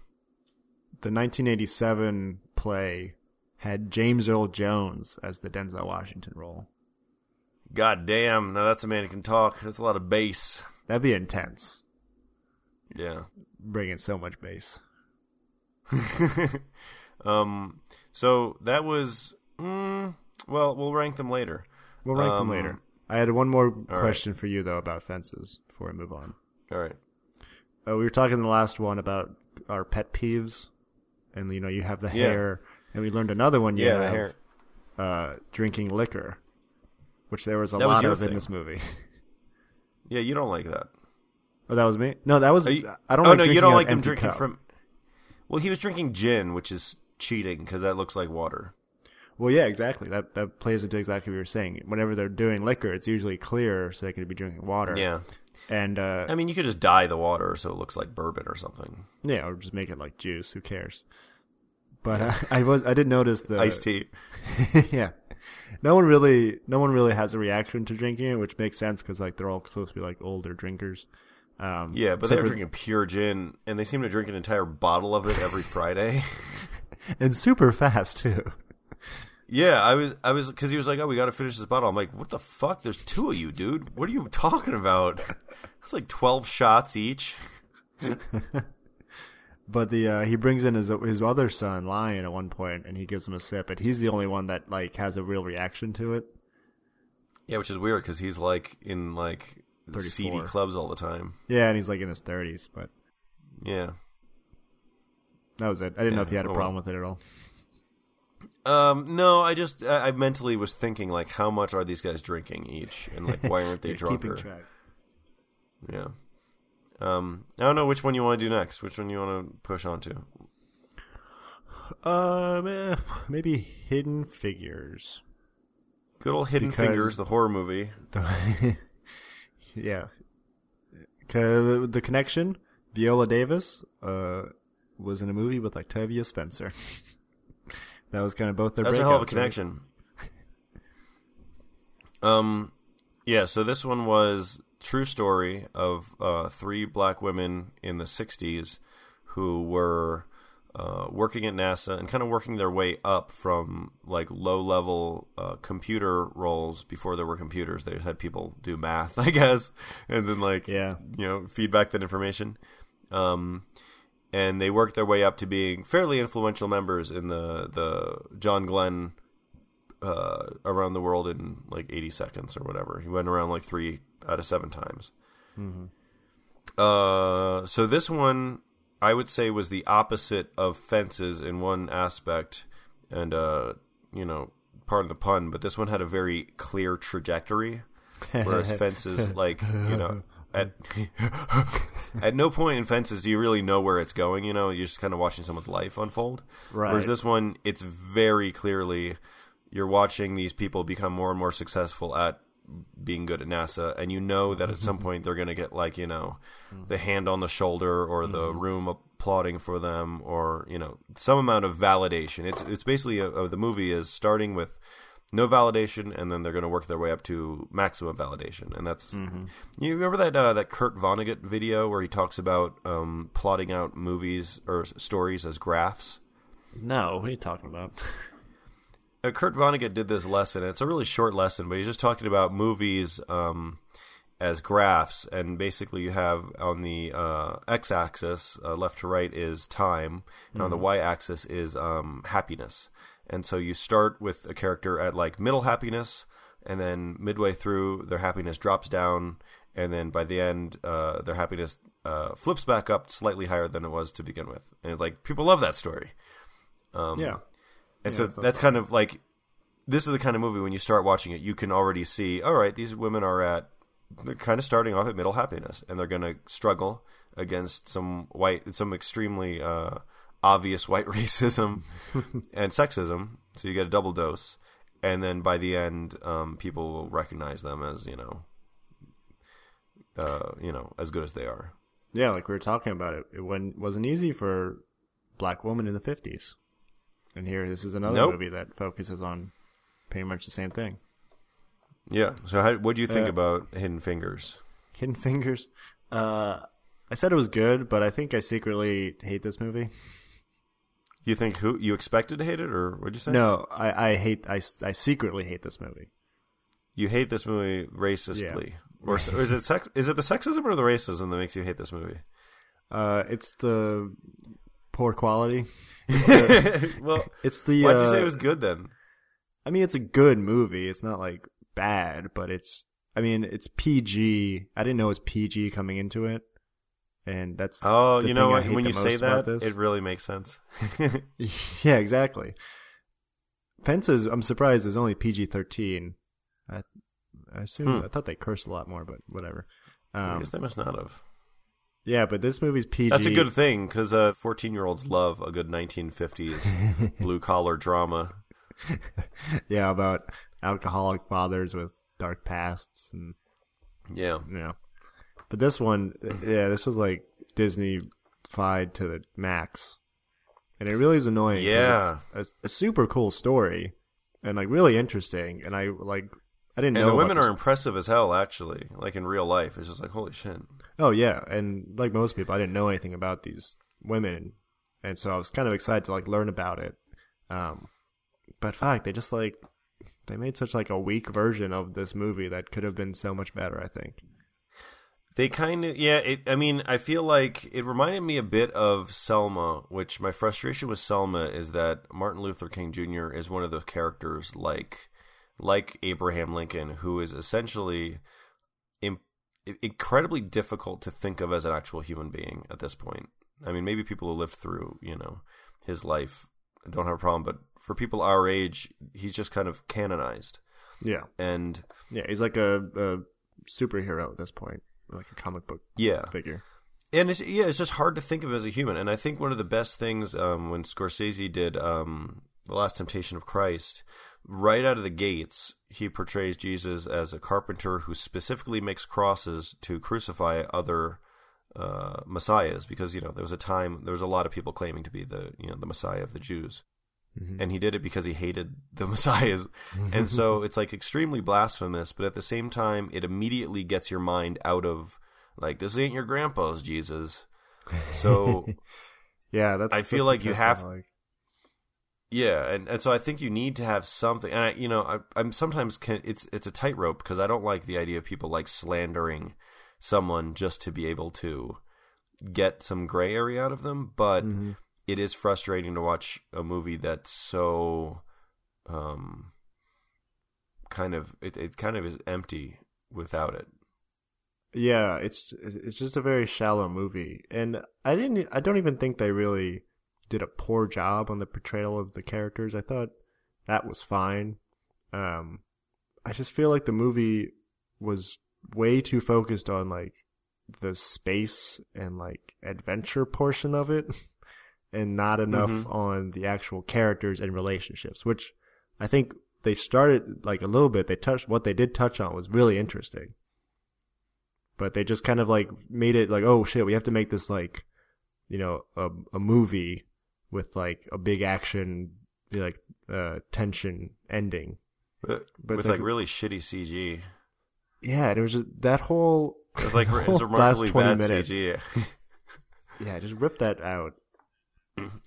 the 1987 play had James Earl Jones as the Denzel Washington role. God damn, now that's a man who can talk. That's a lot of bass. That'd be intense. Yeah. Bringing so much bass. um. So that was. Mm, well, we'll rank them later. We'll rank them Um, later. I had one more right. question for you though about fences before we move on. All right. Uh, we were talking in the last one about our pet peeves, and you know you have the Yeah. hair, and we learned another one. You Yeah, have, hair. Uh, drinking liquor, which there was a That lot your of in this movie. Yeah, you don't like that. Oh, that was me. No, that was. You- I don't. oh like no, you don't like them drinking cup. from. Well, he was drinking gin, which is cheating because that looks like water. Well, yeah, exactly. That that plays into exactly what you were saying. Whenever they're doing liquor, it's usually clear, so they could be drinking water. Yeah. and uh, I mean, you could just dye the water so it looks like bourbon or something. yeah, or just make it like juice. Who cares? But uh, I was I did notice the Iced tea. yeah. No one really, no one really has a reaction to drinking it, which makes sense because like they're all supposed to be like older drinkers. Um, Yeah, but they're for- drinking pure gin, and they seem to drink an entire bottle of it every Friday. and super fast too. yeah, I was, I was, because he was like, "Oh, we got to finish this bottle." I'm like, "What the fuck? There's two of you, dude. What are you talking about?" It's like twelve shots each. But the uh, he brings in his his other son, Lion, at one point, and he gives him a sip, and he's the only one that like has a real reaction to it. Yeah, which is weird because he's like in like 34. Seedy clubs all the time. Yeah, and he's like in his thirties, but Yeah. that was it. I didn't know if you had a oh problem well. with it at all. Um, no, I just I, I mentally was thinking like, how much are these guys drinking each, and like, why aren't they drunker? Yeah. Um, I don't know which one you want to do next. Which one you want to push onto? Um, eh, maybe Hidden Figures. Good old Hidden Because- Fingers, the horror movie. yeah. 'Cause the connection, Viola Davis, uh, was in a movie with Octavia Spencer. that was kind of both their That's a hell of a breakouts, right? connection. Um, yeah. So this one was true story of uh, three black women in the '60s who were uh, working at NASA and kind of working their way up from like low-level uh, computer roles before there were computers. They just had people do math, I guess, and then like Yeah. you know feedback that information. Um, and they worked their way up to being fairly influential members in the the John Glenn uh, around the world in like 80 seconds or whatever. He went around like three out of seven times. Uh, so this one I would say was the opposite of fences in one aspect, and uh, you know, pardon the pun, but this one had a very clear trajectory, whereas fences, like you know. At, at no point in fences do you really know where it's going. You know, you're just kind of watching someone's life unfold. Right. Whereas this one, it's very clearly you're watching these people become more and more successful at being good at NASA, and you know that at some mm-hmm. point they're going to get like you know mm-hmm. the hand on the shoulder or the mm-hmm. room applauding for them, or you know some amount of validation. It's it's basically a, a- the movie is starting with no validation, and then they're going to work their way up to maximum validation, and that's you remember that uh, that Kurt Vonnegut video where he talks about um, plotting out movies or stories as graphs. No, what are you talking about? uh, Kurt Vonnegut did this lesson. It's a really short lesson, but he's just talking about movies um, as graphs, and basically you have on the uh, x-axis, uh, left to right, is time, and on the y-axis is um, happiness. And so you start with a character at like middle happiness, and then midway through, their happiness drops down, and then by the end, uh, their happiness uh, flips back up slightly higher than it was to begin with. And like people love that story. Um, yeah. And Yeah, so that that's kind of like this is the kind of movie when you start watching it, you can already see, all right, these women are at they're kind of starting off at middle happiness, and they're going to struggle against some white, some extremely uh, obvious white racism and sexism. So you get a double dose, and then by the end, um, people will recognize them as you know, uh, you know, as good as they are. Yeah, like we were talking about it. It wasn't, wasn't easy for black women in the 50s. And here, this is another Nope. movie that focuses on pretty much the same thing. Yeah. So how, what do you think Uh, about Hidden Fingers? Hidden Fingers. Uh, I said it was good, but I think I secretly hate this movie. You think who you expected to hate it, or what'd you say? No, I, I hate, I, I secretly hate this movie. you hate this movie racistly, or s- is it sex? Is it the sexism or the racism that makes you hate this movie? Uh, it's the poor quality. well, It's the. why'd you uh, say it was good then? I mean, it's a good movie. It's not like bad, but it's. I mean, it's PG. I didn't know it was PG coming into it, and that's. Oh, the you know thing I what? When you say that, it really makes sense. yeah, exactly. Fences. I'm surprised is only PG thirteen. I, I assume. Hmm. I thought they cursed a lot more, but whatever. I Um, guess they must not have. Yeah, but this movie's PG. That's a good thing because uh, fourteen-year-olds love a good 1950s blue-collar drama. yeah, about alcoholic fathers with dark pasts and Yeah, Yeah. But this one, yeah, this was like Disney fied to the max. and it really is annoying. Yeah. it's a, a super cool story, and like really interesting. And I like I didn't And know the women are impressive as hell, actually. Like in real life, it's just like holy shit. Oh yeah, and like most people, I didn't know anything about these women, and so I was kind of excited to like learn about it. Um, but fuck, they just like they made such like a weak version of this movie that could have been so much better. I think. They kind of, yeah. It, I mean, I feel like it reminded me a bit of Selma, which my frustration with Selma is that Martin Luther King Jr. is one of those characters like, like Abraham Lincoln, who is essentially incredibly difficult to think of as an actual human being at this point. I mean, maybe people who lived through, you know, his life don't have a problem, but for people our age, he's just kind of canonized. Yeah, And yeah, he's like a, a superhero at this point, like a comic book yeah, figure. and it's yeah, it's just hard to think of as a human. And I think one of the best things um, when Scorsese did um, the Last Temptation of Christ, right out of the gates, he portrays Jesus as a carpenter who specifically makes crosses to crucify other uh, messiahs, because you know there was a time there was a lot of people claiming to be the you know the Messiah of the Jews. And he did it because he hated the messiahs. and so it's like extremely blasphemous, but at the same time, it immediately gets your mind out of like, this ain't your grandpa's Jesus. So Yeah, that's. I feel that's like you have- like- Yeah, and, and so I think you need to have something. And I, you know, I, I'm sometimes can, it's it's a tightrope because I don't like the idea of people like slandering someone just to be able to get some gray area out of them. But Mhm. it is frustrating to watch a movie that's so, um, kind of it, it kind of is empty without it. Yeah, it's it's just a very shallow movie, and I didn't. I don't even think they really did a poor job on the portrayal of the characters. I thought that was fine. Um, I just feel like the movie was way too focused on like the space and like adventure portion of it, and not enough Mhm. on the actual characters and relationships, which I think they started like a little bit. They touched what they did touch on was really interesting but they just kind of like made it like oh shit we have to make this like you know a, a movie with like a big action like uh tension ending But, But with like, like- really shitty CG. yeah and it was just, that whole It was like whole it's remarkably last 20 bad minutes CG. yeah just rip that out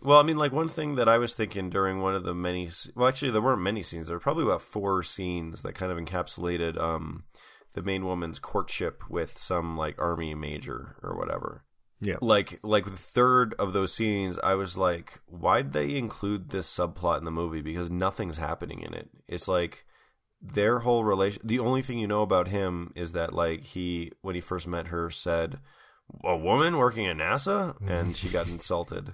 Well, I mean, like one thing that I was thinking during one of the many. Well, actually, there weren't many scenes. There were probably about four scenes that kind of encapsulated um, the main woman's courtship with some like army major or whatever. Yeah Like, like the third of those scenes, I was like, why'd they include this subplot in the movie? Because nothing's happening in it. It's like their whole relation. The only thing you know about him is that like he, when he first met her, said, "A woman working at NASA," and she got insulted.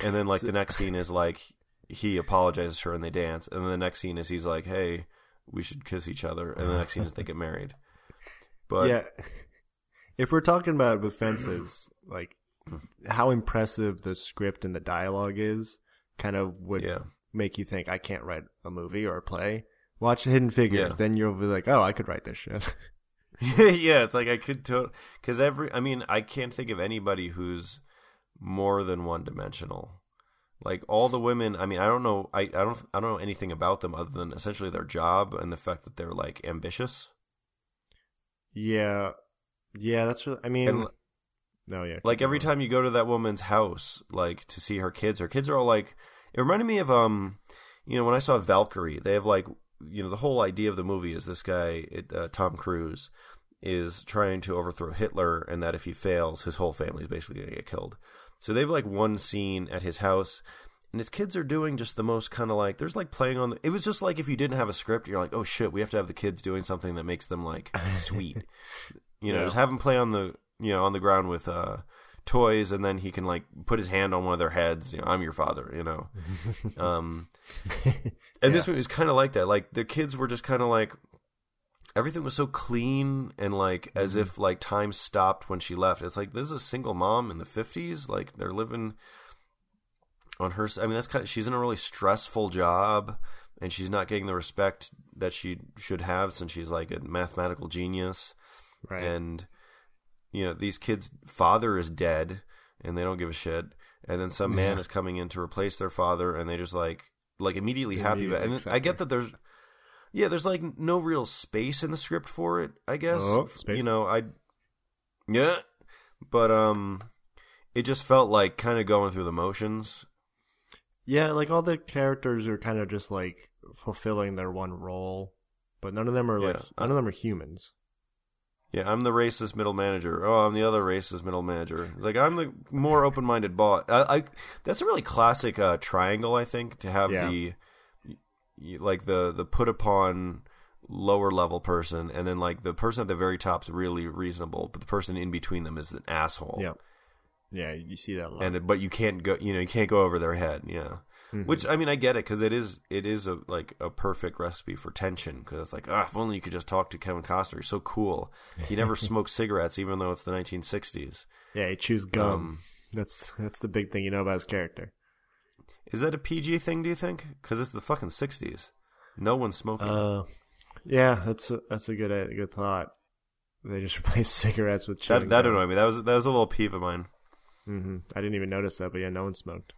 And then like the next scene is like he apologizes to her and they dance, and then the next scene is he's like, "Hey, we should kiss each other," and the next scene is they get married. But yeah if we're talking about with fences like how impressive the script and the dialogue is kind of would yeah, make you think i can't write a movie or a play watch hidden figures Yeah. then you'll be like oh i could write this shit yeah, it's like I could totally because every. I mean, I can't think of anybody who's more than one dimensional. Like all the women. I mean, I don't know. I, I don't. I don't know anything about them other than essentially their job and the fact that they're like ambitious. Yeah, yeah, that's. Really, I mean, And, no, yeah. Like every going. time you go to that woman's house, like to see her kids, her kids are all like. It reminded me of um, you know, when I saw Valkyrie, they have like, you know, the whole idea of the movie is this guy, it, uh, Tom Cruise, is trying to overthrow Hitler, and that if he fails, his whole family is basically going to get killed. So they have like one scene at his house, and his kids are doing just the most kind of like there's like playing on the. It was just like if you didn't have a script, you're like, oh shit, we have to have the kids doing something that makes them like sweet. You know, Yeah. just have him play on the you know on the ground with uh toys, and then he can like put his hand on one of their heads. You know, I'm your father. You know, um, and this movie was kind of like that. Like the kids were just kind of like everything was so clean and like as Mm-hmm. if like time stopped when she left. It's like this is a single mom in the fifties. Like they're living on her. I mean, that's kind of she's in a really stressful job, and she's not getting the respect that she should have since she's like a mathematical genius. Right. And you know, these kids' father is dead, and they don't give a shit. and then some man Yeah. is coming in to replace their father, and they just like like immediately happy about. It. And I get that there's yeah, there's like no real space in the script for it. I guess Oh, you know I yeah, but um, it just felt like kind of going through the motions. Yeah, like all the characters are kind of just like fulfilling their one role, but none of them are like none of them are humans. Yeah, I'm the racist middle manager. Oh, I'm the other racist middle manager. It's like I'm the more open-minded boss. I, I that's a really classic uh, triangle, I think, to have Yeah. the like the the put upon lower level person, and then like the person at the very top's really reasonable, but the person in between them is an asshole. Yeah, yeah, you see that a lot. and but you can't go, you know, you can't go over their head. Yeah. Mhm. Which I mean, I get it because it is it is a like a perfect recipe for tension because it's like ah, if only you could just talk to Kevin Costner. He's so cool. He never smoked cigarettes, even though it's the 1960s. yeah, he chews gum. Um, that's that's the big thing you know about his character. Is that a PG thing? Do you think? Because it's the fucking 60s. No one's smoking. Uh, yeah, that's a, that's a good a good thought. They just replaced cigarettes with chewing that that gum. annoyed me. That was that was a little peeve of mine. hmm I didn't even notice that, but yeah, no one smoked.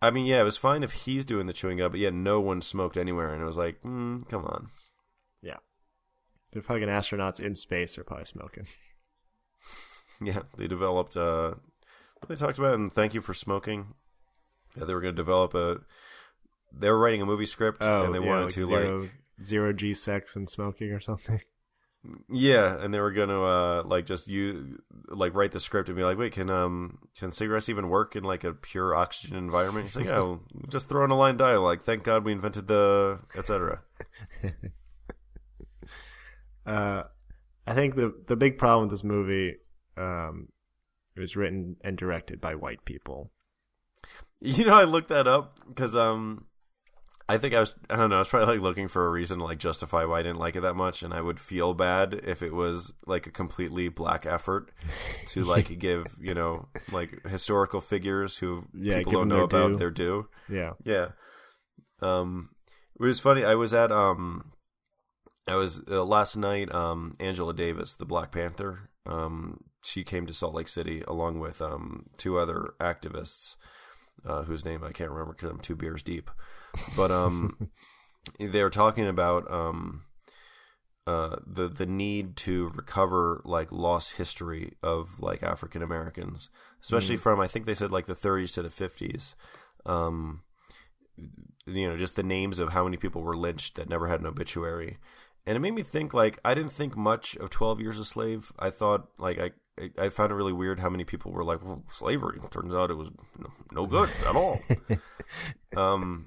I mean, yeah, it was fine if he's doing the chewing gum, but yeah, no one smoked anywhere, and it was like, mm, come on. Yeah, the fucking astronauts in space are probably smoking. Yeah, they developed. Uh, what they talked about, and thank you for smoking. Yeah, they were going to develop a. They were writing a movie script, Oh, and they yeah, wanted like to zero, like, zero G sex and smoking or something. Yeah, and they were going to uh, like just you like write the script and be like, wait, can um can cigarettes even work in like a pure oxygen environment? He's like, oh, just throw in a line dialogue. Thank God we invented the etc. Uh, I think the the big problem with this movie, um, it was written and directed by white people. You know, I looked that up because um, I think I was I don't know I was probably like looking for a reason to like justify why I didn't like it that much, and I would feel bad if it was like a completely black effort to like give you know like historical figures who Yeah, people don't know their about due. their due. Yeah, Yeah. Um, it was funny. I was at um, I was uh, last night. Um, Angela Davis, the Black Panther. Um, she came to Salt Lake City along with um two other activists, uh, whose name I can't remember because I'm two beers deep. But um, they were talking about um. Uh, the the need to recover like lost history of like African Americans, especially from I think they said like the 30s to the 50s. Um, you know, just the names of how many people were lynched that never had an obituary. And it made me think, like, I didn't think much of 12 Years a Slave. I thought, like, I, I, I found it really weird how many people were like, well, slavery. Turns out it was no, no good at all. um,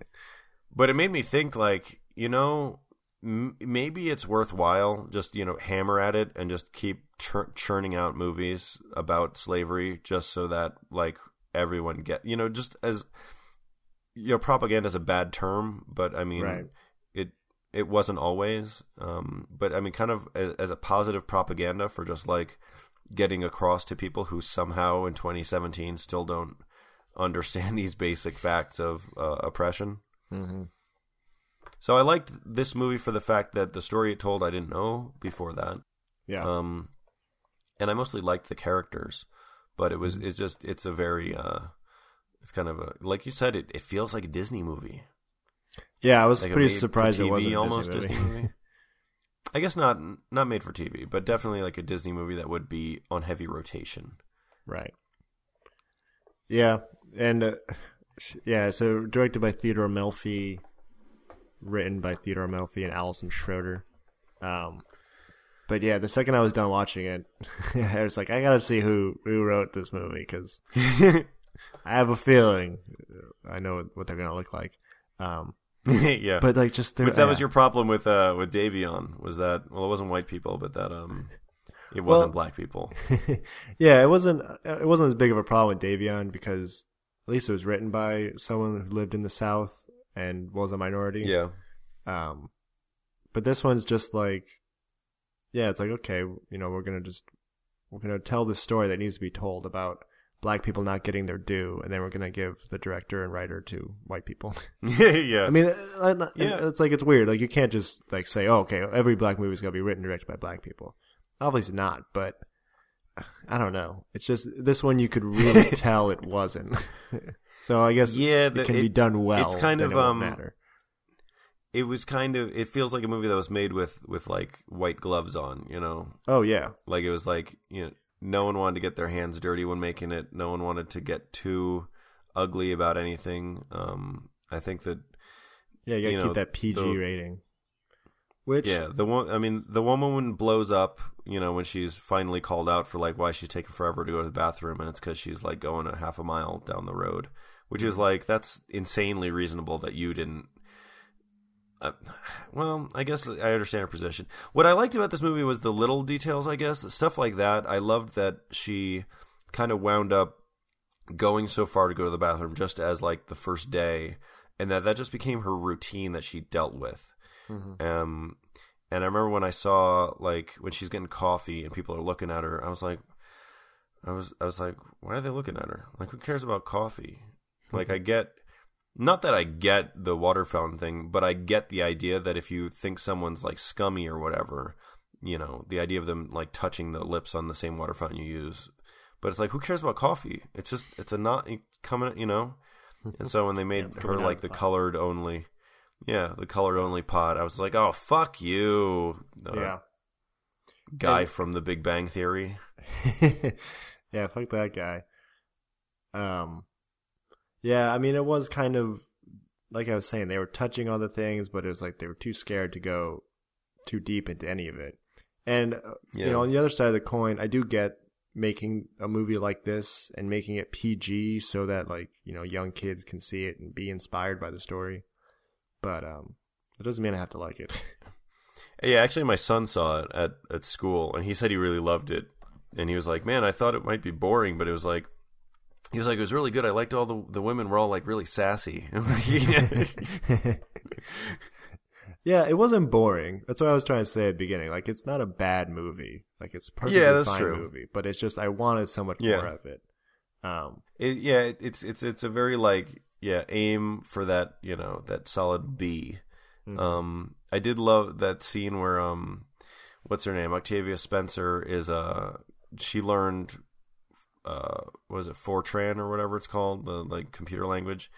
but it made me think, like, you know, m- maybe it's worthwhile just, you know, hammer at it and just keep chur- churning out movies about slavery just so that, like, everyone get, you know, just as you know, propaganda is a bad term, but I mean, Right. it it wasn't always. Um, but I mean, kind of as, as a positive propaganda for just like getting across to people who somehow in 2017 still don't understand these basic facts of uh, oppression. Mm-hmm. So I liked this movie for the fact that the story it told I didn't know before that. yeah, Um, and I mostly liked the characters, but it was Mm-hmm. it's just it's a very uh, it's kind of a like you said it it feels like a Disney movie. yeah. I was like pretty surprised it wasn't almost Disney Disney movie. movie. I guess not not made for TV, but definitely like a Disney movie that would be on heavy rotation. right. Yeah, and uh, yeah, so directed by Theodore Melfi, written by Theodore Melfi and Allison Schroeder. Um, but yeah, the second I was done watching it, I was like, I gotta see who who wrote this movie because I have a feeling I know what they're gonna look like. Um, yeah, but like just their, but that was your problem with uh with Davion was that well it wasn't white people but that um it wasn't Well- black people. yeah, it wasn't it wasn't as big of a problem with Davion because at least it was written by someone who lived in the South and was a minority. Yeah, Um, but this one's just like, yeah, it's like okay, you know, we're gonna just we're gonna tell the story that needs to be told about black people not getting their due, and then we're gonna give the director and writer to white people. yeah. I mean, uh, uh, Yeah. it's like it's weird. Like you can't just like say, oh, okay, every black movie's gonna be written directed by black people. Obviously not, but I don't know. It's just this one you could really tell it wasn't. so I guess Yeah, it the- can be done well. it's kind of, it um, matter. It was kind of. It feels like a movie that was made with with like white gloves on. You know, Oh yeah, like it was like you know, no one wanted to get their hands dirty when making it. No one wanted to get too ugly about anything. Um, I think that yeah. You gotta You keep that PG the- rating. Which Yeah, the one. I mean, the woman blows up. You know, when she's finally called out for like why she's taking forever to go to the bathroom, and it's because she's like going a half a mile down the road, which is like that's insanely reasonable that you didn't. Uh, well, I guess I understand her position. What I liked about this movie was the little details. I guess stuff like that. I loved that she kind of wound up going so far to go to the bathroom just as like the first day, and that that just became her routine that she dealt with. Um, and I remember when I saw like when she's getting coffee and people are looking at her, I was like, I was I was like, why are they looking at her? Like, who cares about coffee? Like, I get, not that I get the water fountain thing, but I get the idea that if you think someone's like scummy or whatever, you know, the idea of them like touching the lips on the same water fountain you use. But it's like, who cares about coffee? It's just, it's a not coming, you know. And so when they made it's her like the the colored only, yeah, the colored only pod. I was like, oh fuck you, uh, yeah, guy And- from The Big Bang Theory. yeah. Fuck that guy. Um, yeah. I mean, it was kind of like I was saying. They were touching on the things, but it was like they were too scared to go too deep into any of it. And uh, Yeah. you know, on the other side of the coin, I do get making a movie like this and making it PG so that like you know young kids can see it and be inspired by the story. But um, it doesn't mean I have to like it. Yeah, actually, my son saw it at at school, and he said he really loved it. And he was like, "Man, I thought it might be boring, but it was like." He was like, it was really good. I liked all the the women were all like really sassy. yeah, it wasn't boring. That's what I was trying to say at the beginning. Like, it's not a bad movie. Like, it's a perfectly Yeah, that's fine true. movie. But it's just I wanted so much Yeah. more of it. Um, It, yeah, it- it's it's it's a very like yeah aim for that you know that solid B. mhm. Um, I did love that scene where um, what's her name? Octavia Spencer is uh she learned uh what is it Fortran or whatever it's called the like computer language,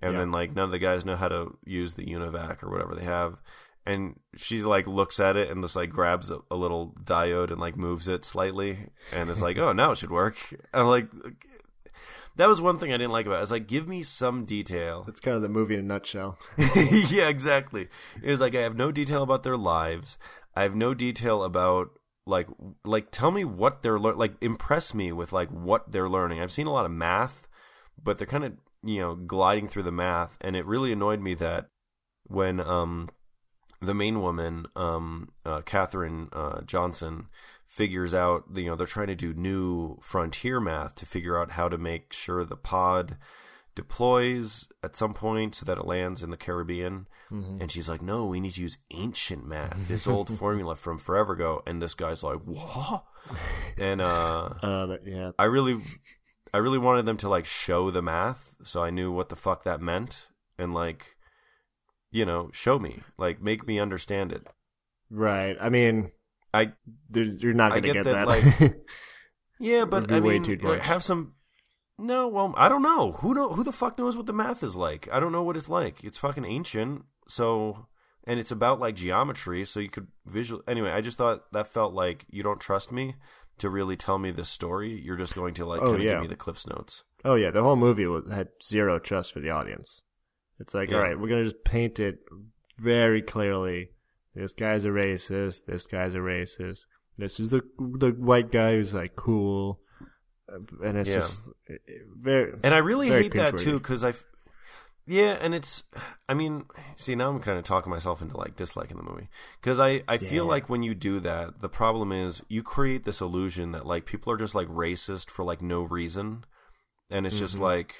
and Yeah. then like none of the guys know how to use the Univac or whatever they have. And she like looks at it and just like grabs a, a little diode and like moves it slightly, and it's like, oh, now it should work. And like, that was one thing I didn't like about it. It's like, give me some detail. that's kind of the movie in a nutshell. yeah, exactly. It was like I have no detail about their lives. I have no detail about like like tell me what they're lear- like impress me with like what they're learning. I've seen a lot of math, but they're kind of you know gliding through the math, and it really annoyed me that when um the main woman um uh, Katherine uh, Johnson figures out you know they're trying to do new frontier math to figure out how to make sure the pod deploys at some point so that it lands in the Caribbean. Mm-hmm. And she's like, no, we need to use ancient math, this old formula from forever ago. And this guy's like, what? And uh, Uh, that, yeah, I really, I really wanted them to like show the math, so I knew what the fuck that meant, and like, you know, show me, like, make me understand it. right. I mean, I you're not going to get get, that, that. like- yeah, but I way mean, have some. No, well, I don't know. Who know? Who the fuck knows what the math is like? I don't know what it's like. It's fucking ancient. So, and it's about like geometry. So you could visual. Anyway, I just thought that felt like you don't trust me to really tell me this story. You're just going to like Oh, yeah. give me the Cliff's notes. oh yeah, the whole movie had zero trust for the audience. It's like, Yeah. all right, we're gonna just paint it very clearly. This guy's a racist. This guy's a racist. This is the the white guy who's like cool, Uh, and it's Yeah. just very. And I really hate that too because I, yeah, and it's, I mean, see now I'm kind of talking myself into like disliking the movie because I I feel like when you do that, the problem is you create this illusion that like people are just like racist for like no reason, and it's just Mhm. like.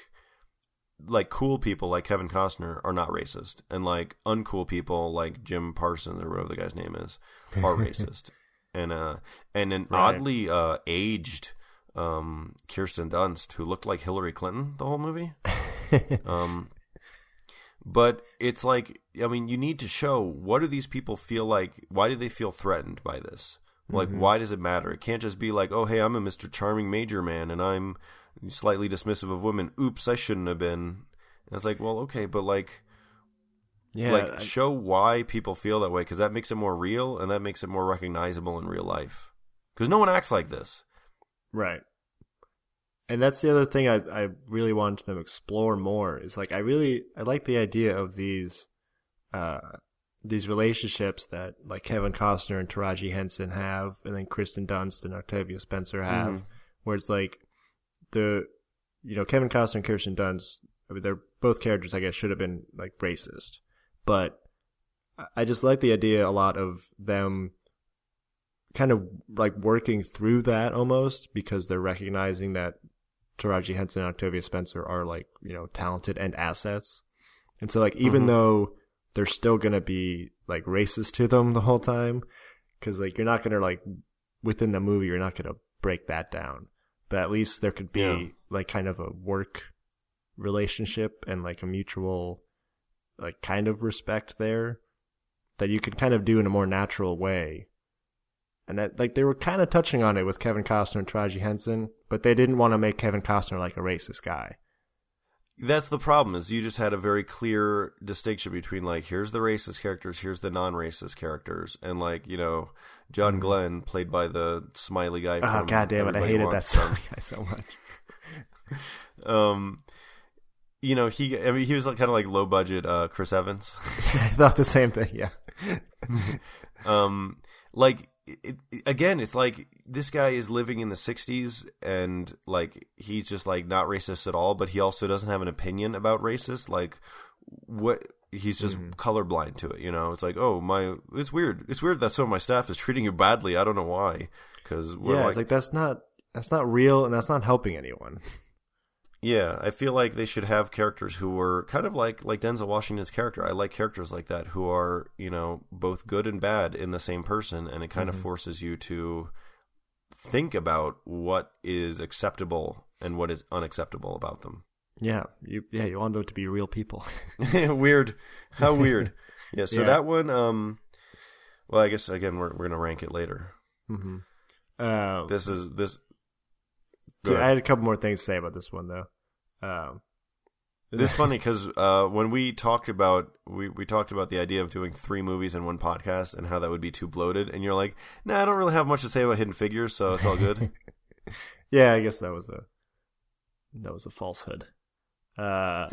Like cool people like Kevin Costner are not racist, and like uncool people like Jim Parsons or whatever the guy's name is are racist, and uh and an Right. oddly uh aged um Kirsten Dunst who looked like Hillary Clinton the whole movie. Um, but it's like, I mean, you need to show what do these people feel like? Why do they feel threatened by this? Like, why does it matter? It can't just be like, oh, hey, I'm a Mr. Charming Major Man and I'm slightly dismissive of women. Oops, I shouldn't have been. And it's like, well, okay, but like, Yeah, like I- show why people feel that way because that makes it more real and that makes it more recognizable in real life. Because no one acts like this. Right. And that's the other thing I I really wanted them to explore more is like I really I like the idea of these uh these relationships that like Kevin Costner and Taraji Henson have and then Kristen Dunst and Octavia Spencer have Mhm. where it's like the you know Kevin Costner and Kirsten Dunst I mean they're both characters I guess should have been like racist but I- just like the idea a lot of them kind of like working through that almost because they're recognizing that Taraji Henson and Octavia Spencer are like, you know, talented and assets. And so like even Mhm. though they're still going to be like racist to them the whole time cuz like you're not going to like within the movie you're not going to break that down. But at least there could be Yeah. like kind of a work relationship and like a mutual like kind of respect there that you could kind of do in a more natural way. And that like they were kind of touching on it with Kevin Costner and Taraji Henson, but they didn't want to make Kevin Costner like a racist guy. That's the problem is you just had a very clear distinction between like here's the racist characters, here's the non-racist characters, and like you know John Glenn played by the smiley guy. Oh god damn it, I hated that song guy so much. Um, you know he I mean he was like kind of like low budget uh, Chris Evans. I thought the same thing, yeah. um like it, it- again it's like this guy is living in the 60s and like he's just like not racist at all but he also doesn't have an opinion about racist like what he's just Mm-hmm. colorblind to it you know it's like oh my it's weird it's weird that some of my staff is treating you badly i don't know why because yeah, like, it's like that's not that's not real and that's not helping anyone. yeah i feel like they should have characters who were kind of like like denzel washington's character i like characters like that who are you know both good and bad in the same person and it kind Mm-hmm. of forces you to think about what is acceptable and what is unacceptable about them Yeah, you yeah, you want them to be real people. weird how weird yeah so Yeah. that one um well i guess again we're, we're gonna rank it later hmm Uh, this is this I had a couple more things to say about this one though. Um, It's funny because uh, when we talked about we, we talked about the idea of doing three movies in one podcast and how that would be too bloated, and you're like, "Nah, I don't really have much to say about Hidden Figures, so it's all good." yeah, I guess that was a that was a falsehood. Uh,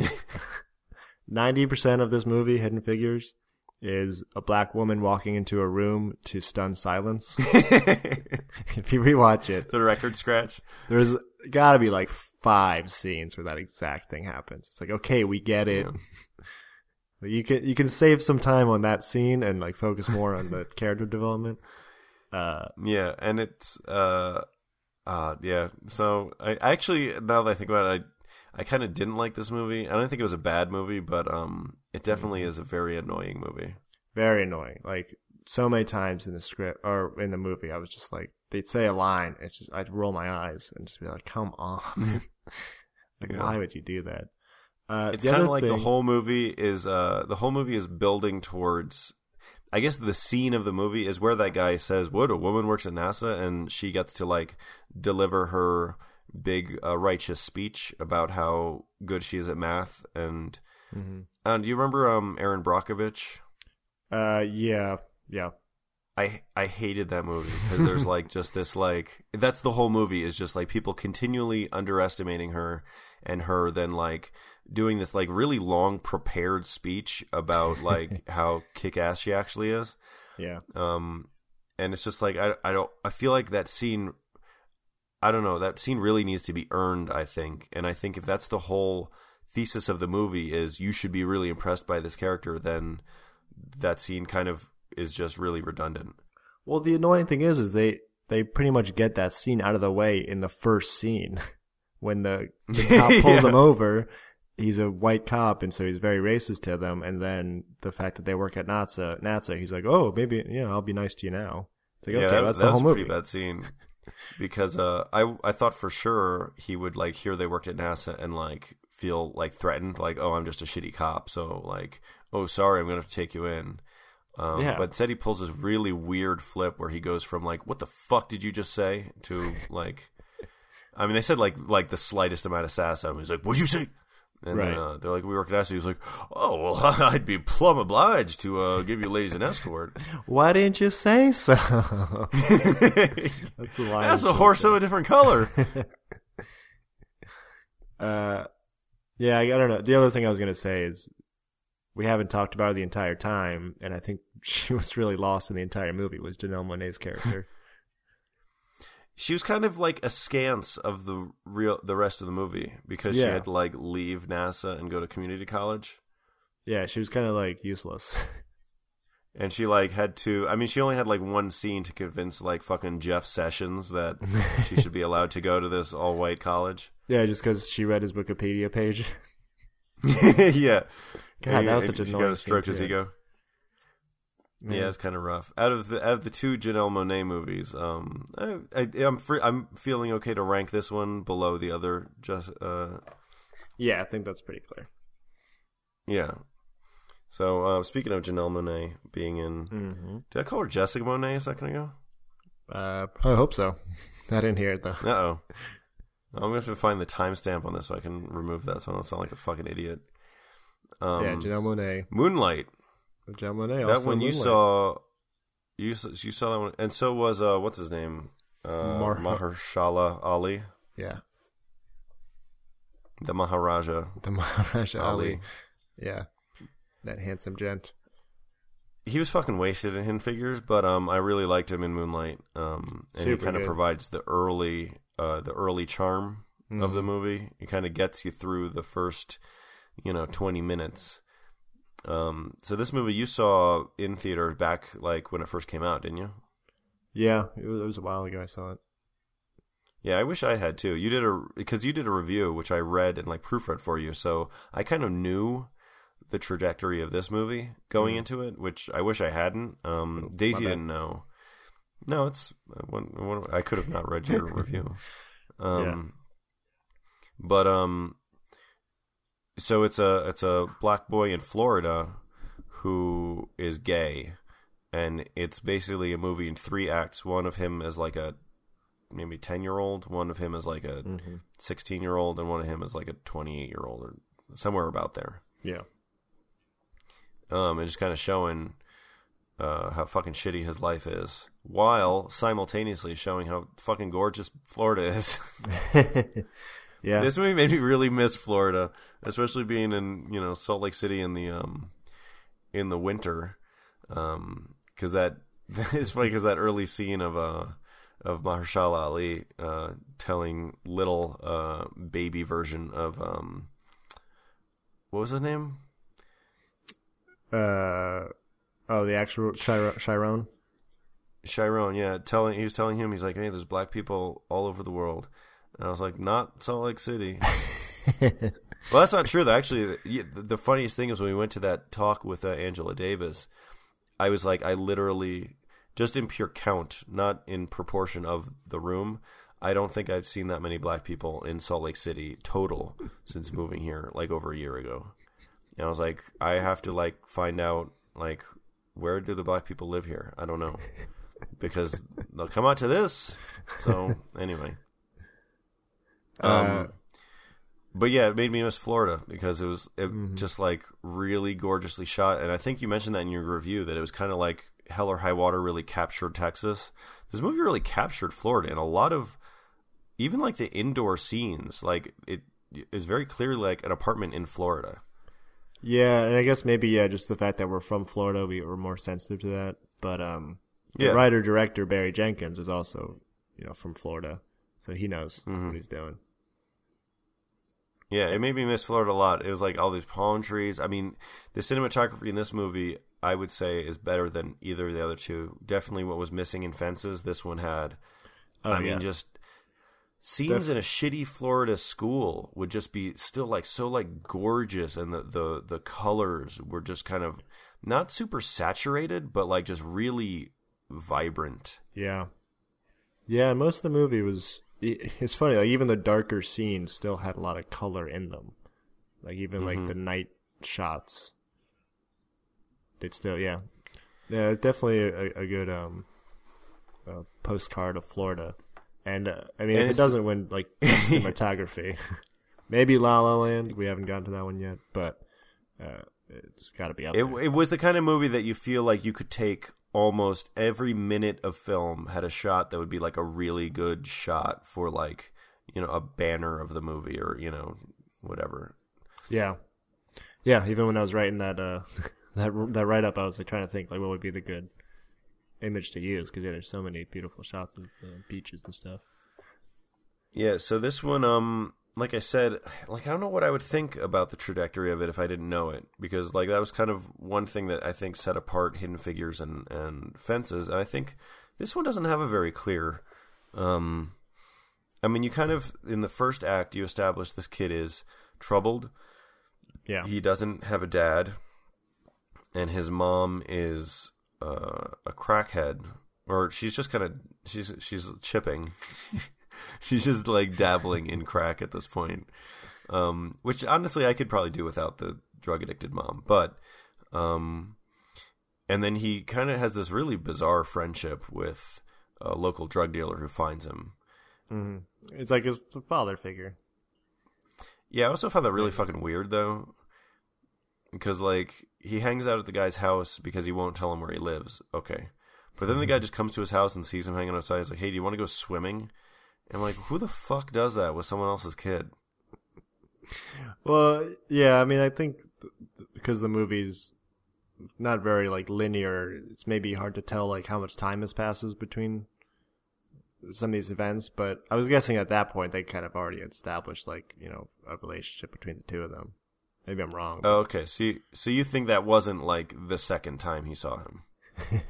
Ninety percent of this movie, Hidden Figures, is a black woman walking into a room to stun silence. if you rewatch it, the record scratch. there's got to be like five scenes where that exact thing happens. It's like, okay, we get it. But you can you can save some time on that scene and like focus more on the character development. Uh, Yeah, and it's uh, uh, yeah. So I I actually now that I think about it, I I kind of didn't like this movie. I don't think it was a bad movie, but um, it definitely is a very annoying movie. very annoying. Like so many times in the script or in the movie, I was just like, they'd say a line, and just, I'd roll my eyes and just be like, "Come on, like Yeah. why would you do that?" Uh, It's kind of like the whole movie is uh the whole movie is building towards I guess the scene of the movie is where that guy says, "What a woman works at NASA," and she gets to like deliver her big uh, righteous speech about how good she is at math. And Mhm. uh, do you remember um Erin Brockovich? Uh, yeah, yeah. I I hated that movie because there's like just this like that's the whole movie is just like people continually underestimating her and her then like doing this like really long prepared speech about like how kick ass she actually is. Yeah. Um and it's just like I I don't I feel like that scene I don't know, that scene really needs to be earned, I think. And I think if that's the whole thesis of the movie is you should be really impressed by this character, then that scene kind of is just really redundant. Well, the annoying thing is, is they they pretty much get that scene out of the way in the first scene when the, the cop pulls Yeah. him over. He's a white cop, and so he's very racist to them. And then the fact that they work at NASA, NASA, he's like, "Oh, maybe yeah, I'll be nice to you now." It's like, yeah, okay, that, that's that the whole movie. pretty bad scene because uh, I I thought for sure he would like hear they worked at NASA and like feel like threatened, like oh I'm just a shitty cop, so like oh sorry I'm gonna have to take you in. Um, Yeah. But instead, he pulls this really weird flip where he goes from like, "What the fuck did you just say?" to like, I mean, they said like like the slightest amount of sass. I He's like, "What'd you say?" And Right. then uh, they're like, "We work at NASA." He's like, "Oh well, I'd be plumb obliged to uh, give you ladies an escort." Why didn't you say so? That's the. That's a horse of a different color. Uh, yeah, I, I don't know. The other thing I was gonna say is we haven't talked about her the entire time, and I think she was really lost in the entire movie. Was Janelle Monae's character? She was kind of like askance of the real the rest of the movie because she had to like leave NASA and go to community college. yeah, she was kind of like useless. And she like had to I mean she only had like one scene to convince like fucking Jeff Sessions that she should be allowed to go to this all white college. yeah, just because she read his Wikipedia page. yeah. God, And- that was such a she got a stroke his ego. Yeah. Yeah, it's kind of rough. Out of the out of the two Janelle Monae movies, um, I, I, I'm free, I'm feeling okay to rank this one below the other. Just uh, yeah, I think that's pretty clear. yeah. So uh, speaking of Janelle Monae being in, Mm-hmm. did I call her Jessica Monet a second ago? Uh, I hope so. I didn't hear it though. Uh oh. I'm gonna have to find the timestamp on this so I can remove that so I don't sound like a fucking idiot. Um, yeah, Janelle Monae. Moonlight. That one you saw. You you saw that one, and so was uh, what's his name? Uh, Mar- Mahershala Ali, Yeah, the Maharaja. the Maharaja Ali. Ali. Yeah, that handsome gent. He was fucking wasted in Hidden Figures, but um, I really liked him in Moonlight. Um, and he kind of provides the early, uh, the early charm of Mm-hmm. the movie. It kind of gets you through the first, you know, twenty minutes. Um, so this movie you saw in theaters back like when it first came out, didn't you? Yeah, it was, it was a while ago. I saw it. Yeah, I wish I had too. You did a because you did a review which I read and like proofread for you, so I kind of knew the trajectory of this movie going into it, which I wish I hadn't. Um, Daisy didn't know. No, it's uh, I could have not read your review. Um, but um, so it's a it's a black boy in Florida who is gay, and it's basically a movie in three acts. One of him is like a maybe ten year old, one of him is like a Mm-hmm. sixteen year old, and one of him is like a twenty eight year old, or somewhere about there. Yeah, Um, and just kind of showing uh, how fucking shitty his life is, while simultaneously showing how fucking gorgeous Florida is. yeah. This movie made me really miss Florida, especially being in you know Salt Lake City in the um in the winter, um because that it's funny because that early scene of uh of Mahershala Ali uh telling little uh baby version of um what was his name uh, oh, the actual Chiron. Chiron. Chiron yeah telling he was telling him he's like hey there's black people all over the world and I was like not Salt Lake City Well, that's not true. Though. Actually, the, the funniest thing is when we went to that talk with uh, Angela Davis, I was like, I literally, just in pure count, not in proportion of the room, I don't think I've seen that many black people in Salt Lake City total since moving here, like over a year ago. And I was like, I have to like find out like where do the black people live here? I don't know because they'll come out to this. So anyway. Um, Uh, but yeah, it made me miss Florida because it was it Mm-hmm. just like really gorgeously shot, and I think you mentioned that in your review that it was kind of like Hell or High Water really captured Texas. This movie really captured Florida, and a lot of even like the indoor scenes, like it is very clearly like an apartment in Florida. Yeah, and I guess maybe yeah, just the fact that we're from Florida, we were more sensitive to that. But um, the Yeah. writer director Barry Jenkins is also you know from Florida, so he knows Mm-hmm. what he's doing. Yeah, it made me miss Florida a lot. It was like all these palm trees. I mean, the cinematography in this movie, I would say, is better than either of the other two. Definitely, what was missing in Fences, this one had. Oh, I mean, just scenes Def- in a shitty Florida school would just be still like so like gorgeous, and the the the colors were just kind of not super saturated, but like just really vibrant. Yeah, yeah. Most of the movie was. It- It's funny, like even the darker scenes still had a lot of color in them. Like even Mm-hmm. like the night shots, they'd still yeah. Yeah, definitely a, a good um, uh, postcard of Florida. And uh, I mean, And if it doesn't win like cinematography, maybe La La Land. We haven't gotten to that one yet, but uh, it's got to be up It, there. it was the kind of movie that you feel like you could take almost every minute of film had a shot that would be like a really good shot for like you know a banner of the movie or you know whatever. Yeah, yeah. Even when I was writing that uh, that that write up, I was like trying to think like what would be the good image to use because yeah, there's so many beautiful shots of uh, beaches and stuff. Yeah, so this one, um, like I said, like I don't know what I would think about the trajectory of it if I didn't know it, because like that was kind of one thing that I think set apart Hidden Figures and and Fences, and I think this one doesn't have a very clear. Um, I mean, you kind of in the first act you establish this kid is troubled. Yeah, He doesn't have a dad, and his mom is uh, a crackhead, or she's just kind of she's she's chipping. she's just like dabbling in crack at this point, um, which honestly I could probably do without the drug addicted mom. But, um, and then he kind of has this really bizarre friendship with a local drug dealer who finds him. hmm it's like his father figure. Yeah, I also found that really fucking weird though, because like he hangs out at the guy's house because he won't tell him where he lives. Okay, but then the guy just comes to his house and sees him hanging outside. He's like, "Hey, do you want to go swimming?" And I'm like, who the fuck does that with someone else's kid? Well, yeah, I mean, I think th- th- because the movie's not very like linear, it's maybe hard to tell like how much time has passes between some of these events. But I was guessing at that point they kind of already established like you know a relationship between the two of them. Maybe I'm wrong. Oh, okay, so you, so you think that wasn't like the second time he saw him?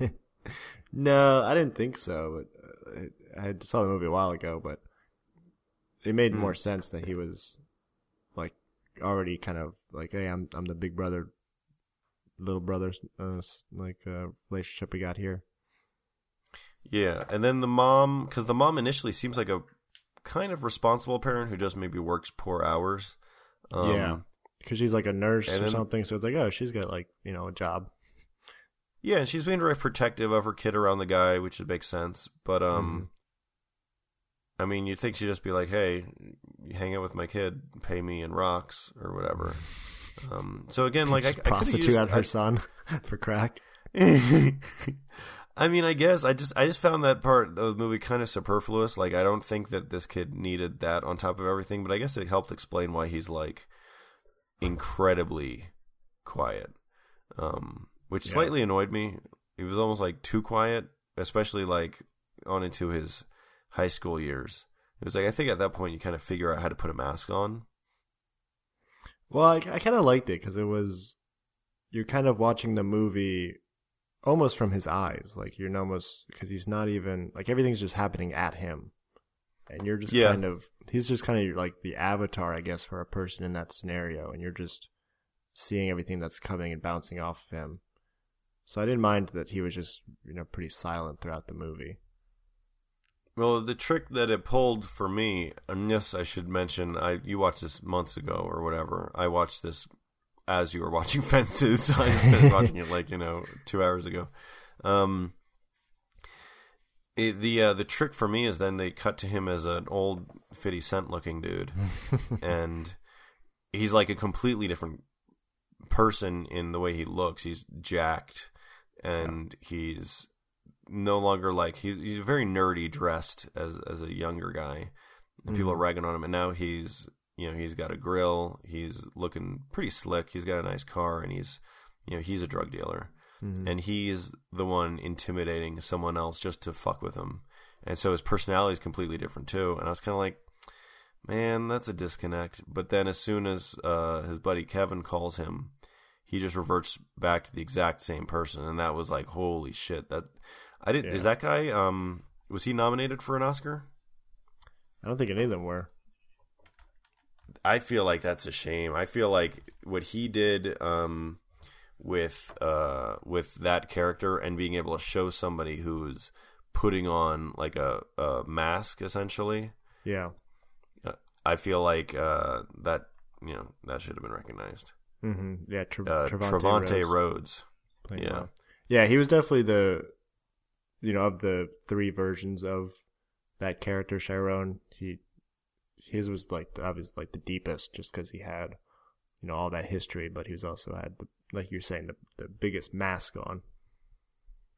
no, I didn't think so. But uh, I had saw the movie a while ago, but it made Hmm. more sense that he was like already kind of like, hey, I'm I'm the big brother, little brother, uh, like uh, relationship we got here. Yeah, and then the mom, because the mom initially seems like a kind of responsible parent who just maybe works poor hours. Um, yeah, because she's like a nurse or then- something, so it's like, oh, she's got like you know a job. Yeah, and she's being very protective of her kid around the guy, which would make sense. But um, I mean, you'd think she'd just be like, "Hey, you hang out with my kid, pay me in rocks or whatever." Um, so again, like I, I prostitute used, out her son for crack. I, I mean, I guess I just I just found that part of the movie kind of superfluous. Like, I don't think that this kid needed that on top of everything, but I guess it helped explain why he's like incredibly quiet. Um, which Yeah. slightly annoyed me. He was almost like too quiet, especially like on into his high school years. It was like I think at that point you kind of figure out how to put a mask on. Well, I, I kind of liked it because it was you're kind of watching the movie almost from his eyes, like you're almost because he's not even like everything's just happening at him, and you're just Yeah. kind of he's just kind of like the avatar, I guess, for a person in that scenario, and you're just seeing everything that's coming and bouncing off of him. So I didn't mind that he was just you know pretty silent throughout the movie. Well, the trick that it pulled for me, and yes, I should mention, I you watched this months ago or whatever. I watched this as you were watching Fences. I was watching it like you know two hours ago. Um, it, the uh, the trick for me is then they cut to him as an old Fifty Cent looking dude, and he's like a completely different person in the way he looks. He's jacked, and he's no longer like he's he's very nerdy dressed as as a younger guy, and people are ragging on him. And now he's you know he's got a grill. He's looking pretty slick. He's got a nice car, and he's you know he's a drug dealer, and he's the one intimidating someone else just to fuck with him. And so his personality is completely different too. And I was kind of like, man, that's a disconnect. But then as soon as uh, his buddy Kevin calls him, he just reverts back to the exact same person, and that was like, holy shit! That I didn't. Is that guy? Um, was he nominated for an Oscar? I don't think any of them were. I feel like that's a shame. I feel like what he did um, with uh, with that character and being able to show somebody who's putting on like a, a mask essentially. Yeah. I feel like uh, that you know that should have been recognized. hmm Yeah. Tra- Uh, Trevante Rhodes Rhodes. yeah. well. Yeah, he was definitely the, you know, of the three versions of that character, Chiron. He, his was like obviously like the deepest, just because he had, you know, all that history, but he was also had the, like you're saying, the the biggest mask on.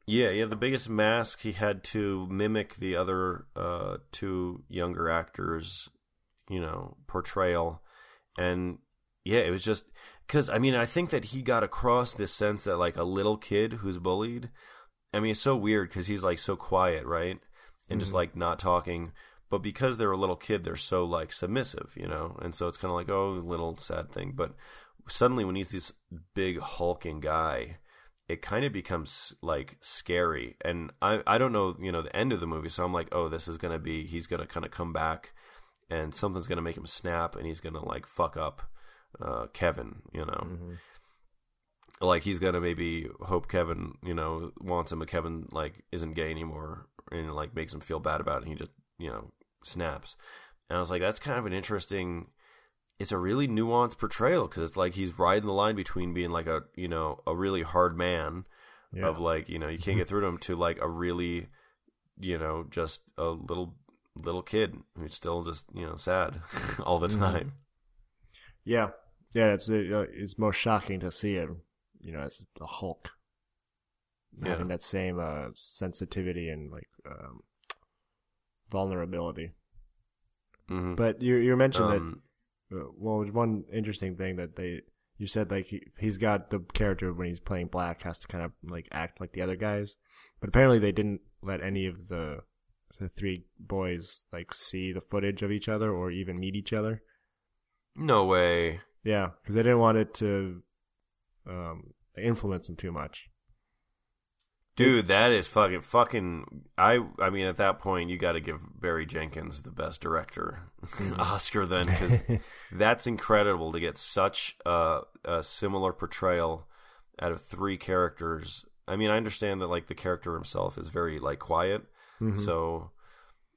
Yeah, yeah, the biggest mask he had to mimic the other uh, two younger actors, you know, portrayal, and yeah, it was just because I mean I think that he got across this sense that like a little kid who's bullied. I mean, it's so weird because he's like so quiet, right, and just like not talking. But because they're a little kid, they're so like submissive, you know, and so it's kind of like oh, little sad thing. But suddenly, when he's this big hulking guy, it kind of becomes like scary. And I I don't know, you know, the end of the movie, so I'm like, oh, this is gonna be he's gonna kind of come back, and something's gonna make him snap, and he's gonna like fuck up uh, Kevin, you know. Mm-hmm. Like he's gonna maybe hope Kevin, you know, wants him, but Kevin like isn't gay anymore, and like makes him feel bad about it. and He just, you know, snaps. And I was like, that's kind of an interesting. It's a really nuanced portrayal because it's like he's riding the line between being like a, you know, a really hard man Yeah. of like, you know, you can't get through to him to like a really, you know, just a little little kid who's still just, you know, sad all the time. Yeah, yeah. It's uh, it's most shocking to see him, you know, as the Hulk Yeah. having that same uh, sensitivity and like um, vulnerability. hmm But you you mentioned Um, that uh, well, one interesting thing that they you said like he, he's got the character when he's playing black has to kind of like act like the other guys, but apparently they didn't let any of the the three boys like see the footage of each other or even meet each other. no way. Yeah, because they didn't want it to um, influence him too much. Dude, that is fucking fucking. I I mean, at that point, you got to give Barry Jenkins the best director Oscar then, because that's incredible to get such a, a similar portrayal out of three characters. I mean, I understand that like the character himself is very like quiet, Mhm. so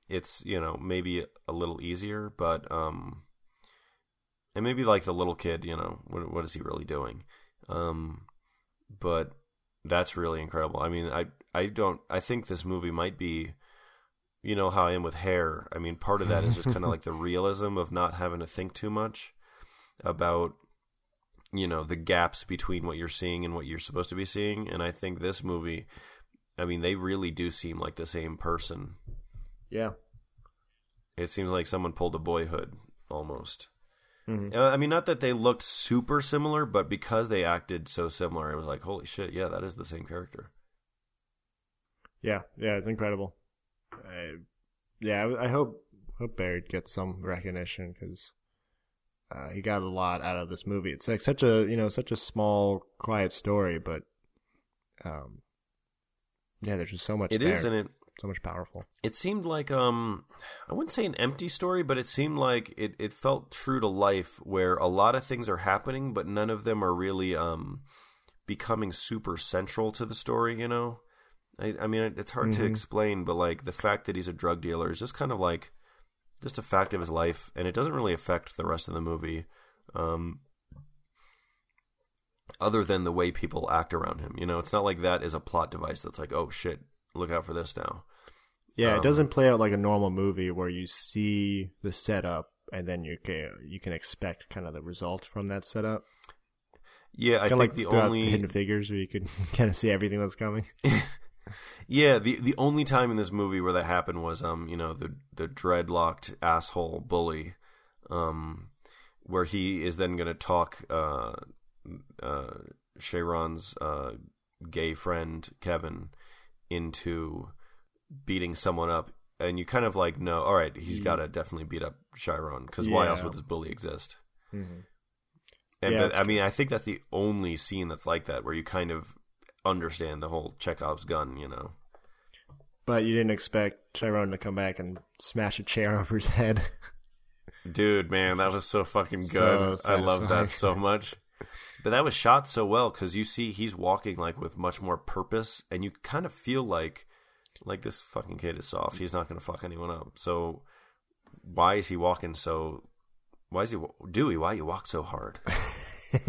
it's you know maybe a little easier, but um, and maybe like the little kid, you know, what what is he really doing? Um, but that's really incredible. I mean, I I don't I think this movie might be you know how I am with hair. I mean, part of that is just kind of like the realism of not having to think too much about you know the gaps between what you're seeing and what you're supposed to be seeing and I think this movie I mean, they really do seem like the same person. yeah. It seems like someone pulled a boyhood almost. Mhm. Uh, I mean, not that they looked super similar, but because they acted so similar, it was like, holy shit, yeah, that is the same character. Yeah, yeah, it's incredible. I, yeah, I, I hope hope Barry gets some recognition because uh, he got a lot out of this movie. It's like such a you know such a small, quiet story, but um, yeah, there's just so much. It there. is, and it so much powerful. it seemed like um I wouldn't say an empty story, but it seemed like it, it felt true to life where a lot of things are happening, but none of them are really um becoming super central to the story, you know? I, I mean it's hard to Mhm. explain, but like the fact that he's a drug dealer is just kind of like just a fact of his life and it doesn't really affect the rest of the movie. Um other than the way people act around him. You know, it's not like that is a plot device that's like, oh shit, look out for this now. Yeah, Um, it doesn't play out like a normal movie where you see the setup and then you can you can expect kind of the result from that setup. Yeah, I Kind of think like the only Hidden Figures where you could kind of see everything that's coming. yeah the the only time in this movie where that happened was um you know the the dreadlocked asshole bully, um, where he is then going to talk uh uh Chiron's uh gay friend Kevin into beating someone up. And you kind of like know, all right, he's Ye- got to definitely beat up Chiron because why else would this bully exist? Mm-hmm. And Yeah, but, I mean, I think that's the only scene that's like that, where you kind of understand the whole Chekhov's gun. You know? But you didn't expect Chiron to come back and smash a chair over his head. Dude, man, that was so fucking So good. I love that so much. But that was shot so well because you see he's walking like with much more purpose, and you kind of feel like like this fucking kid is soft. He's not going to fuck anyone up. So why is he walking so? Why is he Dewey? Why you walk so hard?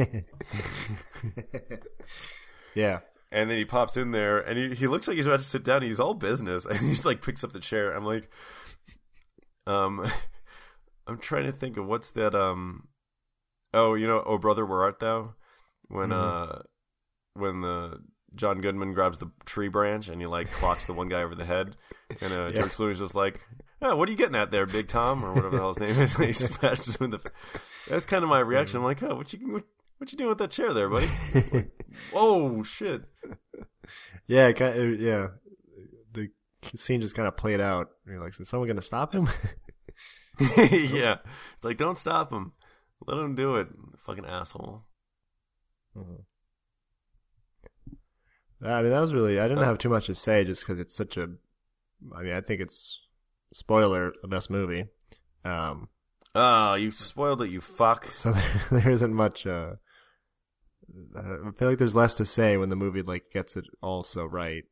yeah. and then he pops in there, and he, he looks like he's about to sit down. He's all business, and he's like picks up the chair. I'm like, um, I'm trying to think of what's that. Um, oh, you know, oh brother, where art thou? When Mhm. uh, when the John Goodman grabs the tree branch and he like clocks the one guy over the head, and uh, Yeah. George Clooney's just like, oh, what are you getting at there, Big Tom, or whatever the hell his name is? And he smashes him in the. That's kind of my reaction. I'm like, oh, what you what, what you doing with that chair there, buddy? Whoa, shit. yeah, it ki- yeah. The scene just kind of played out. You're like, is someone gonna stop him? yeah, it's like don't stop him, let him do it, fucking asshole. Mhm. I mean, that was really. I didn't have too much to say just because it's such a. I mean, I think it's spoiler the best movie. Um, Oh, you spoiled it, you fuck. so there, there isn't much. Uh, I feel like there's less to say when the movie like gets it all so right.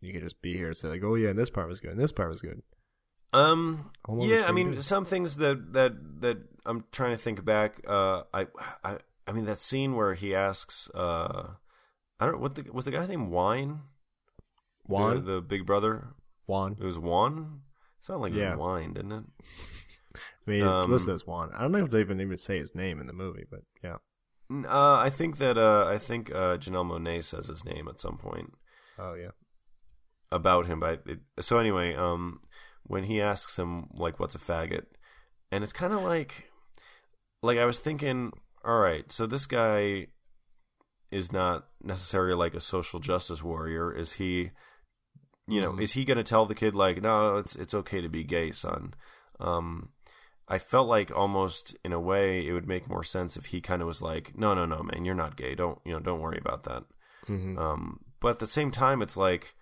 You can just be here and say like, "Oh yeah, and this part was good, and this part was good." Um, Alone yeah, I mean, good. some things that that that I'm trying to think back. Uh, I, I, I mean, that scene where he asks, uh, I don't what the was the guy's name Wine, Juan, the, the big brother. Juan. It was Juan. Sounded like it Yeah. was wine, didn't it? I mean, it's um, listed as Juan. I don't know if they even even say his name in the movie, but yeah. Uh, I think that uh, I think uh, Janelle Monae says his name at some point. Oh yeah. about him. But it, so anyway, um, when he asks him like, "What's a faggot?" and it's kind of like, like I was thinking, all right, so this guy is not necessarily like a social justice warrior. Is he? You know, Mhm. is he going to tell the kid like, "No, it's it's okay to be gay, son"? Um, I felt like almost in a way it would make more sense if he kind of was like, "No, no, no, man, you're not gay. Don't you know? Don't worry about that." hmm Um, but at the same time, it's like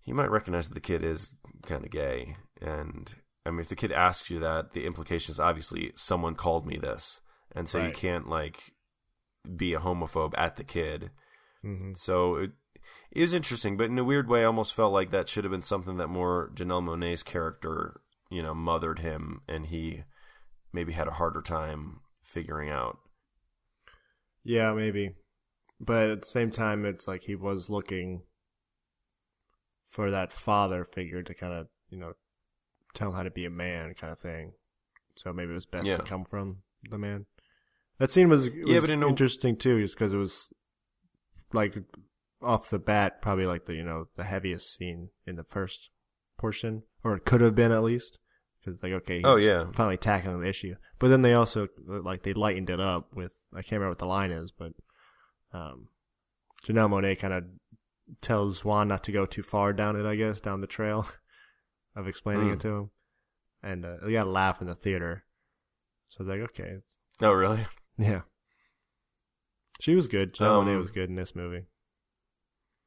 he might recognize that the kid is kind of gay, and I mean, if the kid asks you that, the implication is obviously someone called me this, and so you can't like be a homophobe at the kid. hmm So it, it was interesting, but in a weird way, I almost felt like that should have been something that more Janelle Monae's character, you know, mothered him, and he maybe had a harder time figuring out. Yeah, maybe. But at the same time, it's like he was looking for that father figure to kind of, you know, tell him how to be a man kind of thing. So maybe it was best Yeah. to come from the man. That scene was, was Yeah, but in a- interesting too, just because it was like off the bat, probably like the, you know, the heaviest scene in the first portion, or it could have been at least. Because like, okay, Oh, yeah. finally tackling the issue. But then they also like they lightened it up with I can't remember what the line is, but um, Janelle Monae kind of tells Juan not to go too far down it. I guess down the trail of explaining Hmm. it to him, and uh, they got a laugh in the theater. So I was like, okay, it's, Oh, really? Yeah. She was good. Janelle Um, Monae was good in this movie.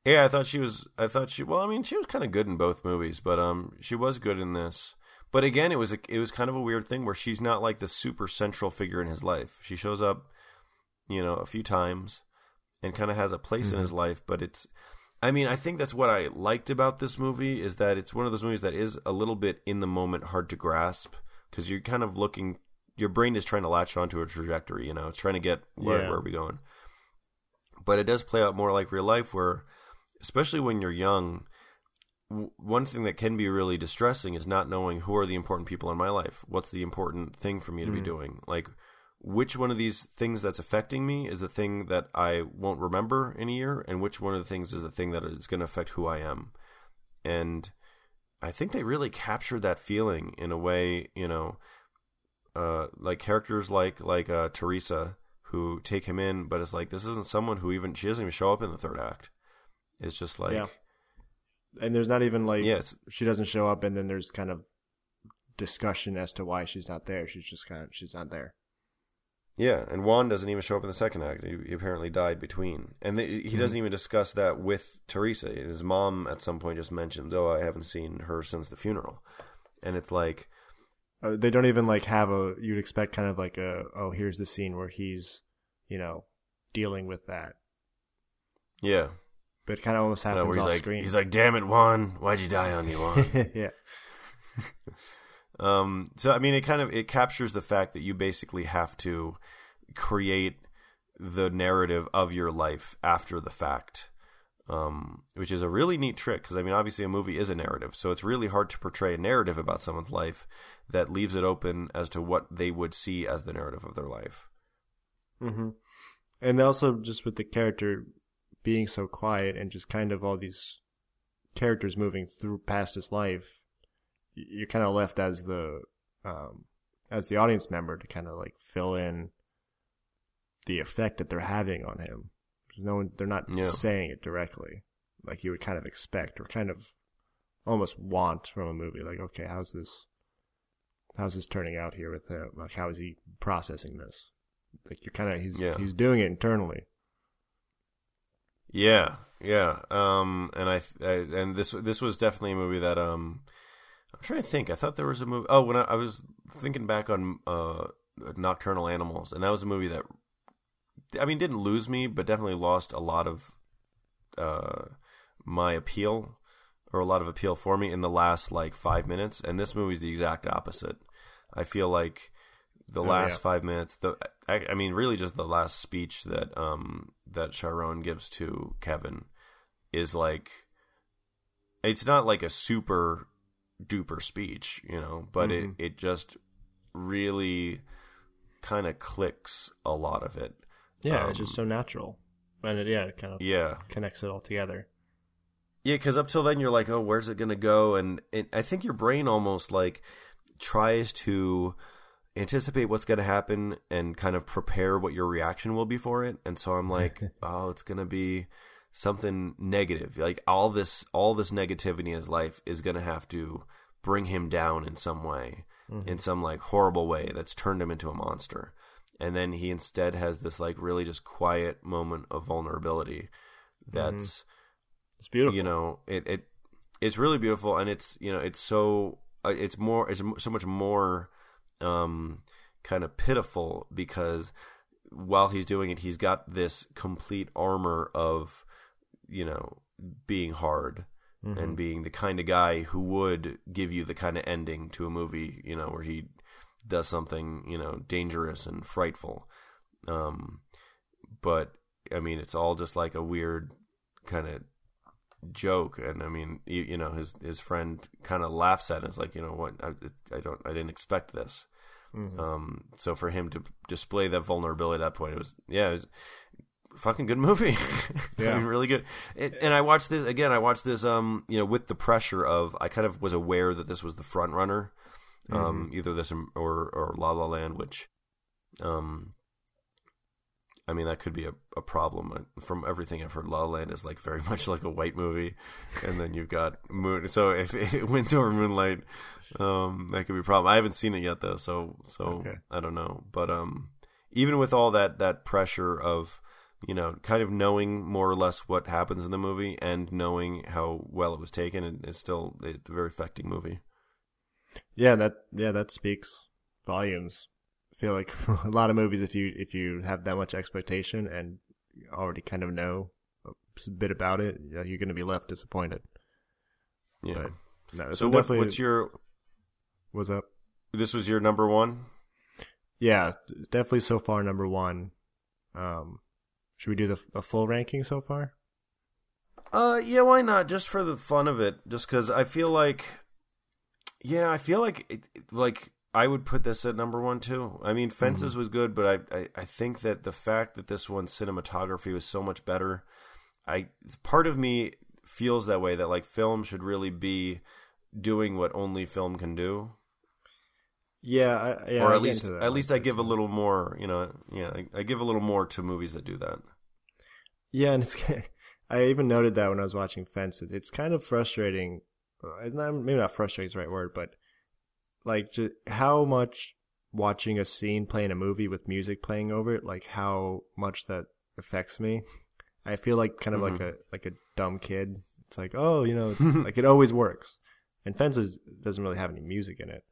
Yeah, I thought she was. I thought she. Well, I mean, she was kind of good in both movies, but um, she was good in this. But again, it was a, it was kind of a weird thing where she's not like the super central figure in his life. She shows up, you know, a few times, and kind of has a place in his life. But it's, I mean, I think that's what I liked about this movie is that it's one of those movies that is a little bit in the moment, hard to grasp because you're kind of looking. Your brain is trying to latch onto a trajectory. You know, it's trying to get where Yeah. where are we going. But it does play out more like real life, where especially when you're young, w- one thing that can be really distressing is not knowing who are the important people in my life. What's the important thing for me to be Mm. doing? Like, which one of these things that's affecting me is the thing that I won't remember in a year, and which one of the things is the thing that is going to affect who I am? And I think they really captured that feeling in a way, you know, uh, like characters like like uh, Teresa who take him in, but it's like this isn't someone who even she doesn't even show up in the third act. It's just like Yeah. And there's not even like Yes. she doesn't show up, and then there's kind of discussion as to why she's not there. She's just kind of she's not there. Yeah, and Juan doesn't even show up in the second act. He, he apparently died between, and they, he doesn't even discuss that with Teresa. His mom at some point just mentions, "Oh, I haven't seen her since the funeral," and it's like, Uh, they don't even like have a. You'd expect kind of like a. Oh, here's the scene where he's, you know, dealing with that. yeah, But it kind of almost happens where he's off like, screen. he's like, "Damn it, Juan, why'd you die on me, Juan?" yeah. Um, so I mean, it kind of it captures the fact that you basically have to create the narrative of your life after the fact. um, which is a really neat trick because I mean, obviously, a movie is a narrative, so it's really hard to portray a narrative about someone's life that leaves it open as to what they would see as the narrative of their life. Mm-hmm. And also, just with the character being so quiet and just kind of all these characters moving through past his life, you're kind of left as the um, as the audience member to kind of like fill in the effect that they're having on him. No one, they're not Yeah. saying it directly, like you would kind of expect or kind of almost want from a movie. Like, okay, how's this? How's this turning out here with him? Like, how is he processing this? Like, you're kind of he's Yeah. he's doing it internally. Yeah, yeah. Um, and I, I and this this was definitely a movie that um, I'm trying to think. I thought there was a movie. Oh, when I, I was thinking back on uh, Nocturnal Animals, and that was a movie that I mean didn't lose me, but definitely lost a lot of uh my appeal or a lot of appeal for me in the last like five minutes. And this movie's the exact opposite. I feel like the Oh, last yeah. five minutes, the I, I mean, really just the last speech that um that Chiron gives to Kevin is like it's not like a super duper speech, you know, but Mhm. it it just really kind of clicks a lot of it. Yeah, Um, it's just so natural, and it, yeah, it kind of Yeah. connects it all together. Yeah, because up till then you're like, oh, where's it gonna go? And it, I think your brain almost like tries to anticipate what's gonna happen and kind of prepare what your reaction will be for it. And so I'm like, oh, it's gonna be something negative. Like all this, all this negativity in his life is gonna have to bring him down in some way, in mm-hmm. some like horrible way that's turned him into a monster. And then he instead has this like really just quiet moment of vulnerability. Mm-hmm. That's It's beautiful. you know it, it it's really beautiful and it's you know it's so uh, it's more it's so much more um kind of pitiful because while he's doing it he's got this complete armor of you know being hard and being the kind of guy who would give you the kind of ending to a movie you know where he does something you know dangerous and frightful um but i mean it's all just like a weird kind of joke and i mean you, you know his his friend kind of laughs at it it's like you know what I, I don't i didn't expect this Mhm. um so for him to display that vulnerability at that point it was yeah it was fucking good movie I Yeah. mean, really good it, and i watched this again i watched this um you know with the pressure of i kind of was aware that this was the front runner um either this or or la la land which um I mean, that could be a, a problem. Uh, From everything I've heard, La La Land is like very much like a white movie, and then you've got Moon. So if it wins over Moonlight, um, that could be a problem. I haven't seen it yet though, so so Okay. I don't know. But um, even with all that that pressure of you know, kind of knowing more or less what happens in the movie and knowing how well it was taken, it, it's still it's a very affecting movie. Yeah, that yeah that speaks volumes. I feel like a lot of movies, if you if you have that much expectation and already kind of know a bit about it, you're going to be left disappointed. Yeah. But no, so what, what's your? was up. This was your number one. Yeah, definitely so far number one. Um, should we do the a full ranking so far? Uh, yeah, why not? Just for the fun of it, just because I feel like, yeah, I feel like it- like I would put this at number one too. I mean, Fences was good, but I, I I think that the fact that this one's cinematography was so much better, I part of me feels that way that like film should really be doing what only film can do, Yeah, I, yeah or at get least at one least. I give a little more. You know, yeah, I, I give a little more to movies that do that. Yeah, and it's I even noted that when I was watching Fences. It's kind of frustrating. uh, Maybe not frustrating is the right word, but like just how much watching a scene playing a movie with music playing over it, like how much that affects me. I feel like kind of like Mm-hmm. a like a dumb kid. It's like, oh, you know, like it always works. And Fences doesn't really have any music in it.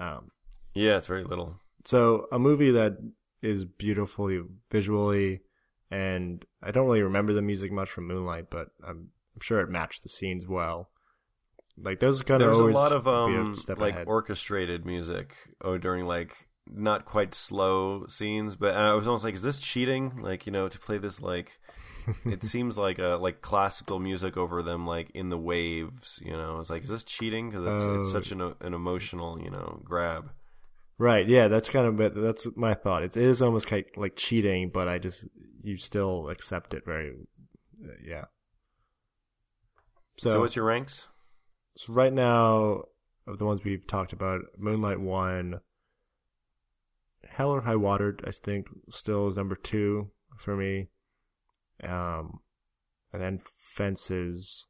Um, Yeah, it's very little. so a movie that is beautifully visually, and I don't really remember the music much from Moonlight, but I'm, I'm sure it matched the scenes well. Like those kind of There's a lot of a um like ahead. orchestrated music oh during like not quite slow scenes, but I was almost like, is this cheating? Like, you know, to play this like it seems like a like classical music over them, like in the waves. You know, it's like, is this cheating? Because it's, it's Oh. such an an emotional, you know, grab. Right. Yeah, that's kind of that's my thought. It is almost kind like cheating, but I just you still accept it very uh, yeah. So, So, what's your ranks? So right now of the ones we've talked about, Moonlight one, Hell or High Water, I think still is number two for me. Um, and then Fences,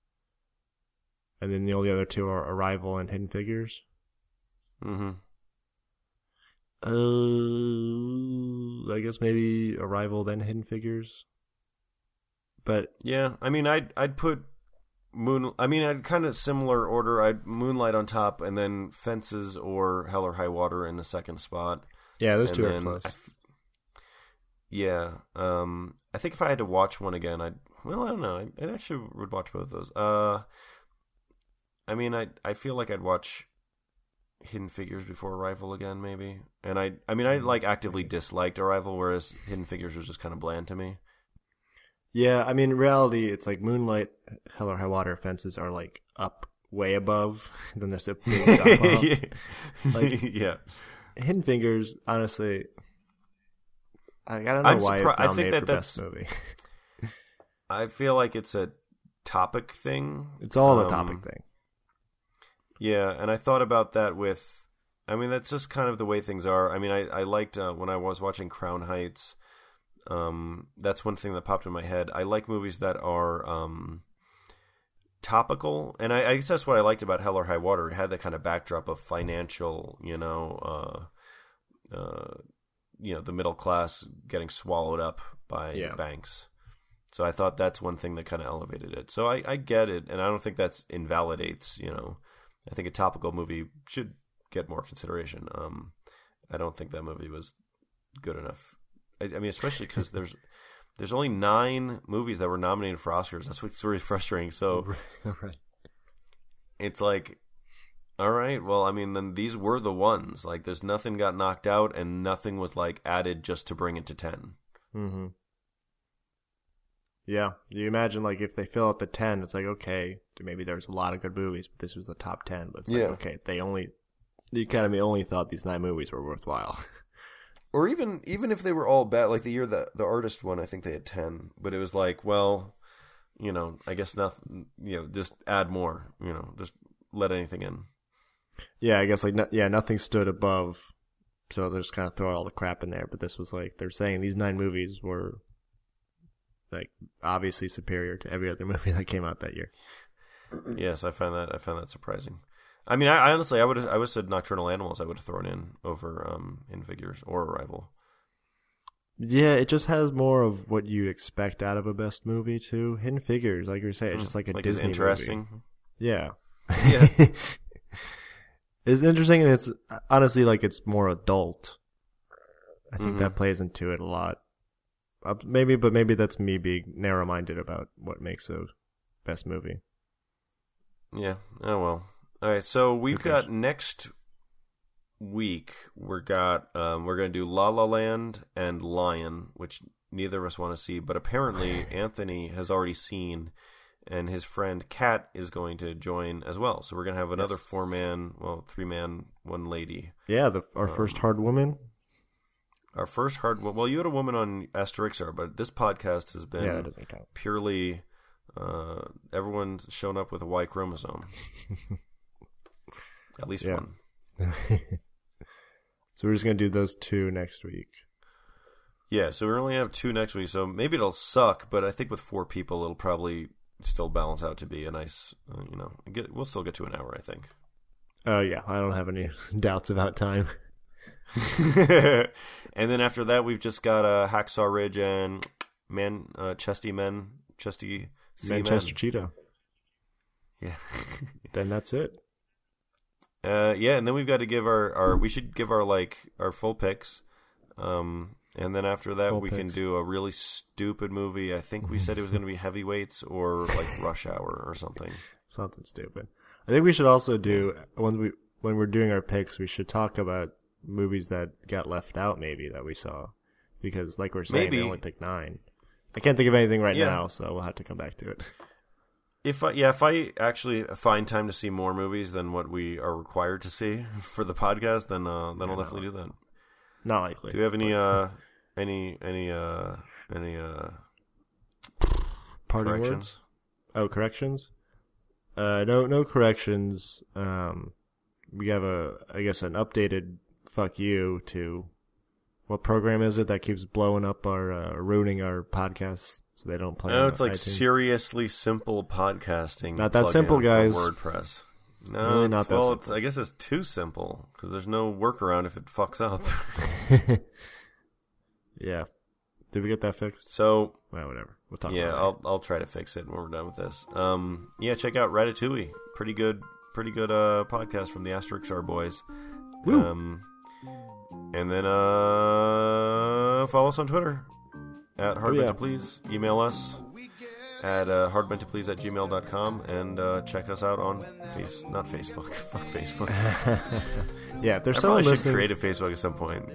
and then the only other two are Arrival and Hidden Figures. Mm-hmm. Uh, I guess maybe Arrival then Hidden Figures. But Yeah, I mean, I'd I'd put Moon. I mean, I'd kind of similar order. I'd Moonlight on top, and then Fences or Hell or High Water in the second spot. yeah, those And two are close. I yeah, um, I think if I had to watch one again, I'd. Well, I don't know. I, I actually would watch both of those. Uh, I mean, I I feel like I'd watch Hidden Figures before Arrival again, maybe. And I, I mean, I like actively disliked Arrival, whereas Hidden Figures was just kind of bland to me. Yeah, I mean, in reality, it's like Moonlight, Hell or High Water fences are like up way above. then there's a big drop off. yeah. Like- yeah. Hidden Figures, honestly, I, I don't know I'm why surpri- it's I think that that's- best movie. I feel like it's a topic thing. It's all a Um, topic thing. Yeah, and I thought about that with. I mean, that's just kind of the way things are. I mean, I I liked uh, when I was watching Crown Heights. Um, that's one thing that popped in my head. I like movies that are um topical, and I, I guess that's what I liked about Hell or High Water. It had that kind of backdrop of financial, you know, uh, uh, you know, the middle class getting swallowed up by Yeah. banks. So I thought that's one thing that kind of elevated it. So I, I get it, and I don't think that's invalidates. You know, I think a topical movie should get more consideration. Um, I don't think that movie was good enough. I, I mean, especially because there's there's only nine movies that were nominated for Oscars. That's what's really frustrating. So right. it's like, all right, well, I mean, then these were the ones. Like, there's nothing got knocked out, and nothing was like added just to bring it to ten. Mm-hmm. Yeah, you imagine like if they fill out the ten, it's like okay, maybe there's a lot of good movies, but this was the top ten. But it's Yeah. okay, they only the Academy only thought these nine movies were worthwhile. or even even if they were all bad like the year that the artist won i think they had 10 but it was like well you know i guess nothing you know just add more you know just let anything in yeah, I guess like no, yeah, nothing stood above, so they're just kind of throw all the crap in there. But this was like they're saying these nine movies were like obviously superior to every other movie that came out that year. yes i find that i found that surprising i mean i, I honestly i would i would have said nocturnal animals i would have thrown in over um in figures or arrival Yeah, it just has more of what you'd expect out of a best movie too. Hidden Figures, like you were saying, it's just like a like Disney it's interesting movie. Yeah. Yeah. it's interesting and it's honestly like it's more adult. I think Mhm. that plays into it a lot. Uh, maybe, but maybe that's me being narrow-minded about what makes a best movie. Yeah. Oh well. All right. So we've got next week. We're got um, we're gonna do La La Land and Lion, which neither of us want to see, but apparently Anthony has already seen, and his friend Kat is going to join as well. So we're gonna have another Yes. four man, well, three man, one lady. Yeah, the, our first hard woman. Our first hard. Well, you had a woman on Asterixar, but this podcast has been Yeah, that doesn't count. purely uh, everyone's shown up with a Y chromosome. At least Yeah. one. so we're just gonna do those two next week. Yeah, so we only have two next week, so maybe it'll suck, but I think with four people, it'll probably still balance out to be a nice, uh, you know, get we'll still get to an hour, I think. Oh yeah, I don't have any doubts about time. and then after that, we've just got uh, Hacksaw Ridge and Man uh, Chesty Men, Chesty. Manchester Cheetah. Yeah. Then that's it. Uh, yeah, and then we've got to give our, our we should give our like our full picks. Um, and then after that, Full we can do a really stupid movie. I think we said it was going to be Heavyweights or like Rush Hour or something. Something stupid. I think we should also do when we when we're doing our picks, we should talk about movies that got left out, maybe that we saw, because like we're saying, Maybe. only picked nine. I can't think of anything right Yeah. now, so we'll have to come back to it. If I, yeah, if I actually find time to see more movies than what we are required to see for the podcast, then uh, then I'll definitely do that. Not likely. Do you have any uh any any uh any uh party corrections? words? Oh, corrections. Uh, no, no corrections. Um, we have a, I guess, an updated fuck you to what program is it that keeps blowing up our, uh, ruining our podcasts so they don't play? No, it's like iTunes? seriously simple podcasting. Not that simple, guys. WordPress. No, Really not it's- that well, simple. It's, I guess it's too simple because there's no workaround if it fucks up. yeah. Did we get that fixed? so Well, whatever. We'll talk yeah, about it. I'll I'll try to fix it when we're done with this. Um, yeah, check out Ratatouille. Pretty good, pretty good uh podcast from the Asterix boys. Woo. Um, and then uh, follow us on Twitter at hardbent Oh, yeah. to please. Email us at uh, hardbentoplease at gmail.com and uh, check us out on face not Facebook. Fuck Facebook. yeah, if there's I someone probably should listening, create a Facebook at some point.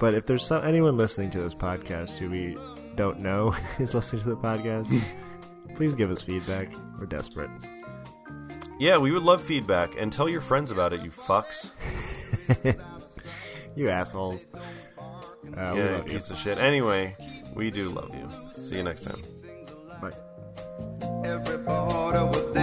but if there's some, anyone listening to this podcast who we don't know is listening to the podcast, please give us feedback. We're desperate. Yeah, we would love feedback and tell your friends about it, you fucks. You assholes. Uh, yeah, love you. piece of shit. Anyway, we do love you. See you next time. Bye. Every border was